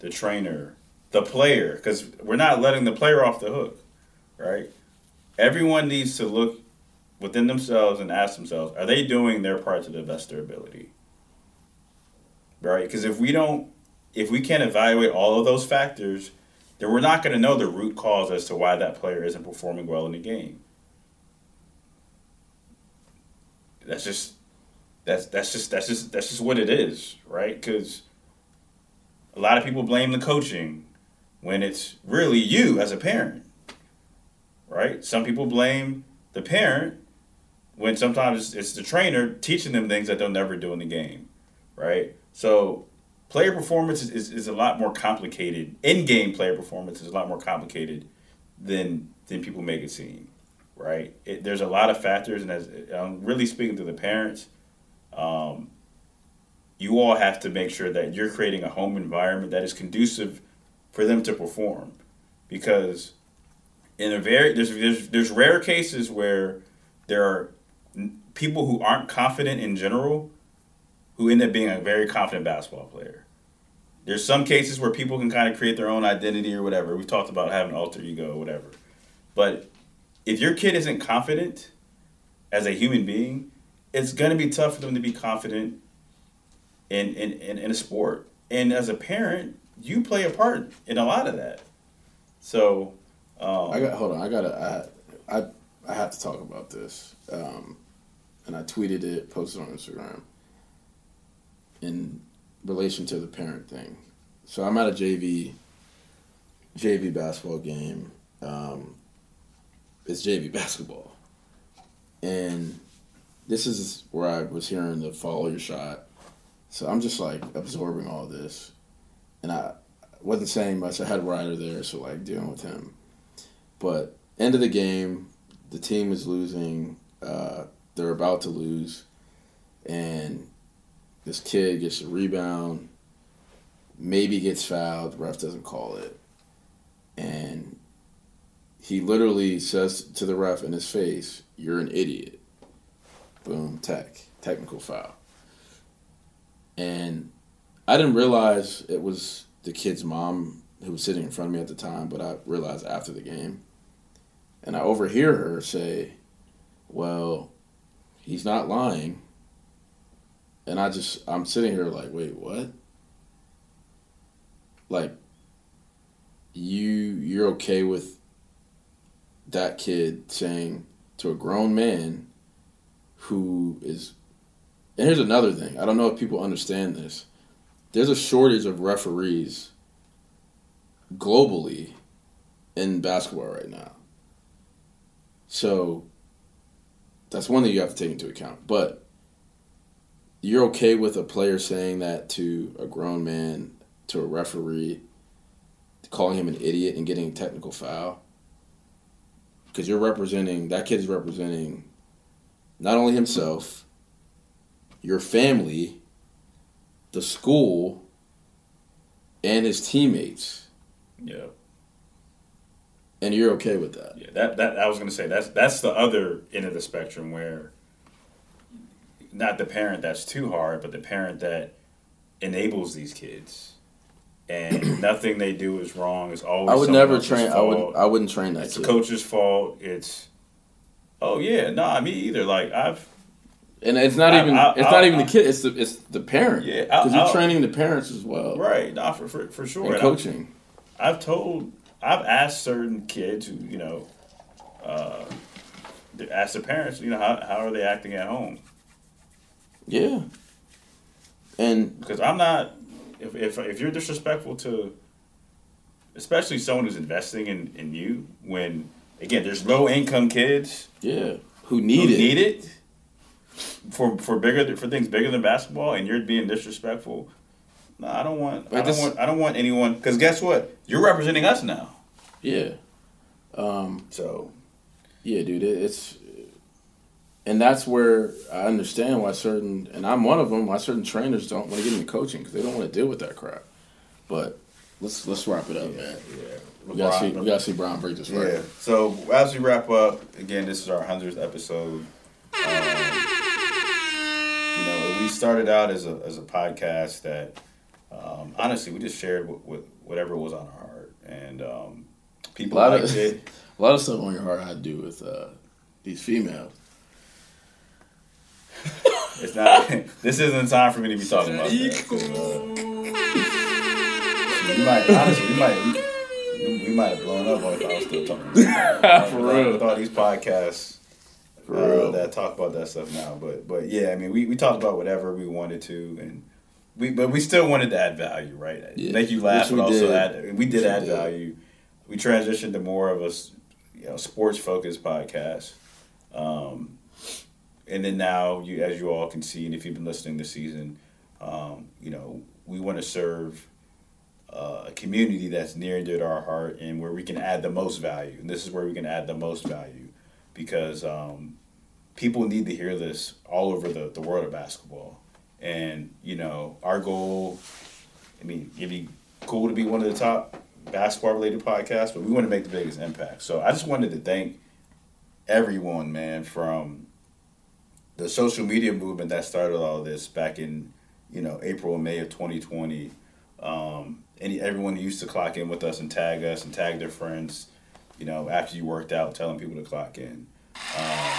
S6: the trainer, the player, because we're not letting the player off the hook, right? Everyone needs to look within themselves and ask themselves, are they doing their part to the best of their ability? Right? Because if we don't, if we can't evaluate all of those factors, then we're not going to know the root cause as to why that player isn't performing well in the game. That's just that's that's just that's just that's just what it is, right? Because a lot of people blame the coaching when it's really you as a parent, right? Some people blame the parent when sometimes it's, the trainer teaching them things that they'll never do in the game, right? So player performance is, is, is a lot more complicated. In-game player performance is a lot more complicated than than people make it seem, right? It, there's a lot of factors, and as I'm really speaking to the parents, um, you all have to make sure that you're creating a home environment that is conducive for them to perform, because in a very there's there's, there's rare cases where there are people who aren't confident in general who end up being a very confident basketball player. There's some cases where people can kind of create their own identity or whatever. We've talked about having alter ego or whatever. But if your kid isn't confident as a human being, it's going to be tough for them to be confident in, in, in, in a sport. And as a parent, you play a part in a lot of that. So, um,
S5: I got hold on. I gotta. I I, I have to talk about this. Um, and I tweeted it, posted on Instagram. In relation to the parent thing, so I'm at a JV JV basketball game. Um, it's JV basketball, and this is where I was hearing the follow your shot. So I'm just like absorbing all this, and I wasn't saying much. I had Ryder there, so like dealing with him. But end of the game, the team is losing. Uh, they're about to lose, and this kid gets a rebound, maybe gets fouled, ref doesn't call it. And he literally says to the ref in his face, You're an idiot. Boom, tech, technical foul. And I didn't realize it was the kid's mom who was sitting in front of me at the time, but I realized after the game. And I overhear her say, Well, he's not lying. And I just, I'm sitting here like, Wait, what? Like, you, you're okay with that kid saying to a grown man who is and here's another thing. I don't know if people understand this. There's a shortage of referees globally in basketball right now. So that's one thing you have to take into account. But you're okay with a player saying that to a grown man, to a referee, calling him an idiot and getting a technical foul? Because you're representing, that kid's representing not only himself, your family, the school, and his teammates.
S6: Yeah.
S5: And you're okay with that.
S6: Yeah, that that I was gonna say that's that's the other end of the spectrum where not the parent that's too hard, but the parent that enables these kids. And nothing they do is wrong. It's always
S5: I would never train. I would. I wouldn't train that
S6: It's
S5: kid.
S6: the coach's fault. It's oh yeah, nah, me either. Like I've
S5: And it's not
S6: I-
S5: even.
S6: I-
S5: it's
S6: I-
S5: not even
S6: I-
S5: the kid. It's the. It's the parent.
S6: Yeah,
S5: because you're
S6: I-
S5: training the parents as well.
S6: right, nah, for for, for sure.
S5: And
S6: And
S5: coaching.
S6: I've, I've told, I've asked certain kids who you know, uh, ask their parents, you know, how how are they acting at home?
S5: Yeah. And
S6: because I'm not if, if if you're disrespectful to especially someone who's investing in, in you when again there's low income kids
S5: yeah who need it.
S6: need it for for bigger for things bigger than basketball and you're being disrespectful no I don't want I don't
S5: this-
S6: want I don't want anyone because guess what you're representing us now
S5: Yeah. Um,
S6: so.
S5: Yeah, dude. It, it's. And that's where I understand why certain, and I'm one of them, why certain trainers don't want to get into coaching because they don't want to deal with that crap. But let's let's wrap it up, man.
S6: Yeah.
S5: We gotta see we gotta see Bron break this record.
S6: Yeah. So as we wrap up, again, this is our hundredth episode. Um, you know, we started out as a as a podcast that um, honestly we just shared what, what, whatever was on our heart, and um,
S5: A
S6: people
S5: lot
S6: liked
S5: of
S6: it.
S5: a lot of stuff on your heart had to do with uh, these females.
S6: It's not. this isn't time for me to be talking about that. 'cause, uh, you might honestly, we might. We, we might have blown up on if I was still talking. About.
S5: For real.
S6: With all these podcasts. Uh, that talk about that stuff now. But but yeah, I mean, we, we talked about whatever we wanted to, and we but we still wanted to add value, right?
S5: Yeah.
S6: Make you laugh,
S5: we
S6: but also
S5: did.
S6: add. We did
S5: Which we
S6: add
S5: did.
S6: value. We transitioned to more of a you know sports focused podcast. Um, and then now, you as you all can see, and if you've been listening this season, um, you know we want to serve uh, a community that's near and dear to our heart, and where we can add the most value. And this is where we can add the most value, because um, people need to hear this all over the, the world of basketball. And you know, our goal. I mean, it'd be cool to be one of the top basketball related podcasts, but we want to make the biggest impact. So I just wanted to thank everyone, man, from the social media movement that started all this back in, you know, April and May of 2020. Um, any everyone who used to clock in with us and tag us and tag their friends, you know, after you worked out, telling people to clock in. Um,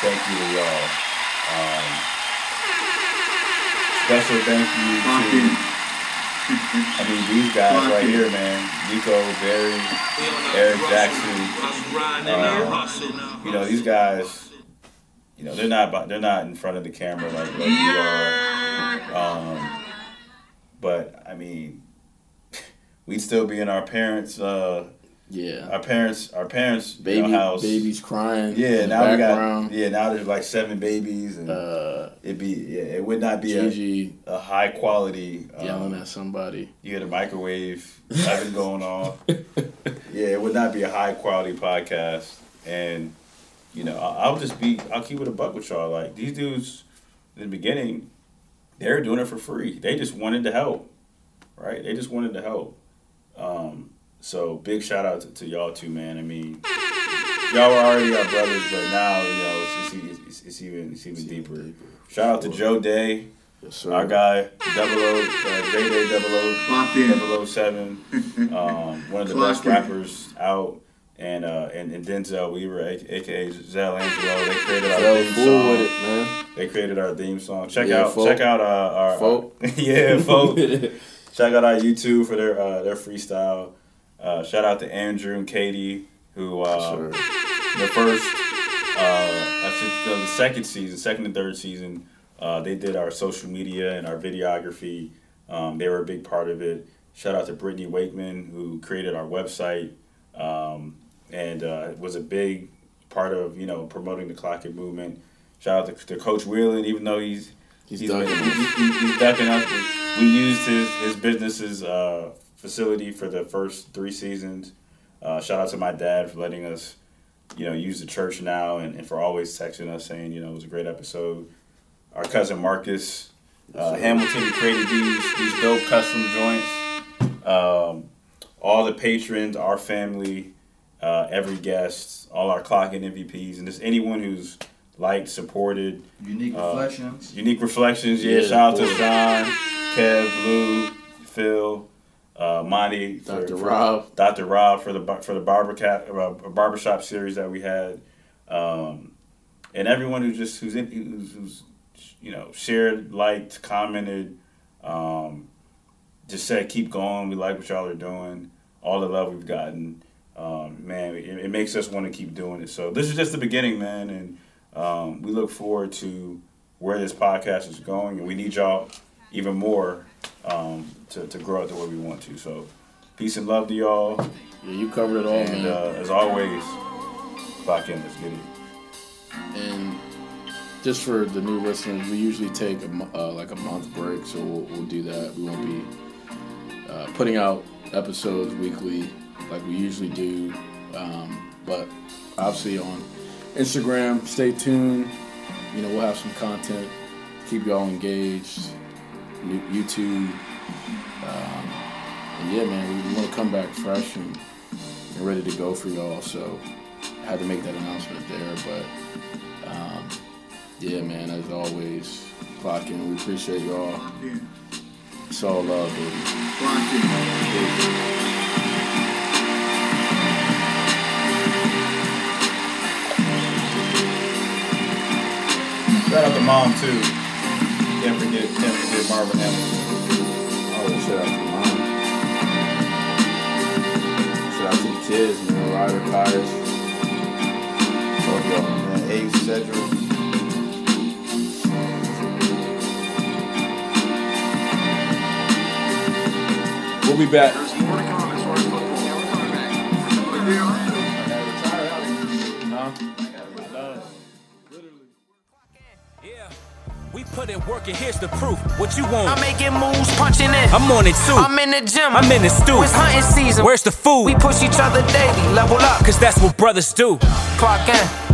S6: thank you to y'all. Um, special thank you to. I mean, these guys right here, man. Nico, Barry, Eric Jackson. Um, you know, these guys, you know, they're not they're not in front of the camera like, like we are. Um, but I mean, we'd still be in our parents' uh,
S5: Yeah.
S6: our parents our parents you
S5: Baby
S6: know, house.
S5: babies crying.
S6: Yeah, now we got yeah now there's like seven babies and
S5: Uh,
S6: it'd be yeah it would not be
S5: Gigi
S6: a, a high quality um,
S5: yelling at somebody.
S6: you had a microwave oven going on. Yeah, it would not be a high quality podcast. And, you know, I- I'll just be, I'll keep it a buck with y'all. Like, these dudes, in the beginning, they were doing it for free. They just wanted to help. right? They just wanted to help. Um, so big shout out to, to y'all too, man. I mean, y'all were already our brothers, but now you know it's, it's, it's, it's even it's even deeper. Shout out to Joe Day, our guy, double O, uh, J Day double O, double O seven, um, one of the best
S4: Clock in.
S6: rappers out. And, uh, and and Denzel Weaver, aka Zell Angelo, they created our
S5: Zell
S6: theme song.
S5: with it, man.
S6: They created our theme song. Check
S5: Yeah,
S6: out
S5: folk.
S6: check out uh, our
S5: Folk.
S6: yeah folk. Check out our YouTube for their uh, their freestyle. Uh, shout out to Andrew and Katie who uh, the first uh, I should, the second season, second and third season, uh, they did our social media and our videography. Um, they were a big part of it. Shout out to Brittany Wakeman who created our website um, and uh, was a big part of you know promoting the clock it movement. Shout out to, to Coach Wheelan, even though he's
S5: He's
S6: he's,
S5: ducking
S6: been-
S5: us.
S6: he's, he's- he's ducking us. We used his his business's uh, facility for the first three seasons. Uh, shout out to my dad for letting us, you know, use the church now and, and for always texting us saying, you know, it was a great episode. Our cousin Marcus uh, Hamilton created these these dope custom joints. Um, all the patrons, our family, uh, every guest, all our clocking MVPs, and just anyone who's liked, supported.
S8: Unique
S6: uh,
S8: Reflections.
S6: Unique Reflections, yeah.
S5: Yeah,
S6: shout out to
S5: boy.
S6: Sean, Kev, Lou, Phil, uh, Monty, for-
S5: Dr.
S6: for-
S5: Rob.
S6: Dr. Rob for the for the barber cat, uh, barbershop series that we had, um, and everyone who just who's in, who's, who's you know shared, liked, commented, um, just said keep going. We like what y'all are doing. All the love we've gotten, um, man, it, it makes us want to keep doing it. So this is just the beginning, man, and um, we look forward to where this podcast is going, and we need y'all even more um, to, to grow it to where we want to. So peace and love to y'all.
S5: Yeah, you covered it all,
S6: and,
S5: man.
S6: Uh, as always, clock in. Let's get it.
S5: And just for the new listeners, we usually take a, uh, like a month break, so we'll, we'll do that. We won't be uh, putting out episodes weekly like we usually do, um, but obviously on Instagram, stay tuned. You know, we'll have some content, keep y'all engaged. New- YouTube, um, and yeah, man, we, want to come back fresh and, and ready to go for y'all. So I had to make that announcement there, but um, yeah, man, as always, clock in. We appreciate y'all. It's all love, baby.
S6: Shout out to mom too. Can't forget, can't forget Marvin Hamilton.
S5: Oh, shout out to mom. Shout out to the kids, man. Ryder, Kaius.
S6: Love y'all, man. Abe Cedric.
S5: We'll be back.
S1: Put in work and here's the proof. What you want?
S2: I'm making moves, punching in.
S1: I'm on it too.
S2: I'm in the gym.
S1: I'm in the stew.
S2: It's hunting season.
S1: Where's the food?
S2: We push each other daily, level up.
S1: Cause that's what brothers do.
S2: Clock in.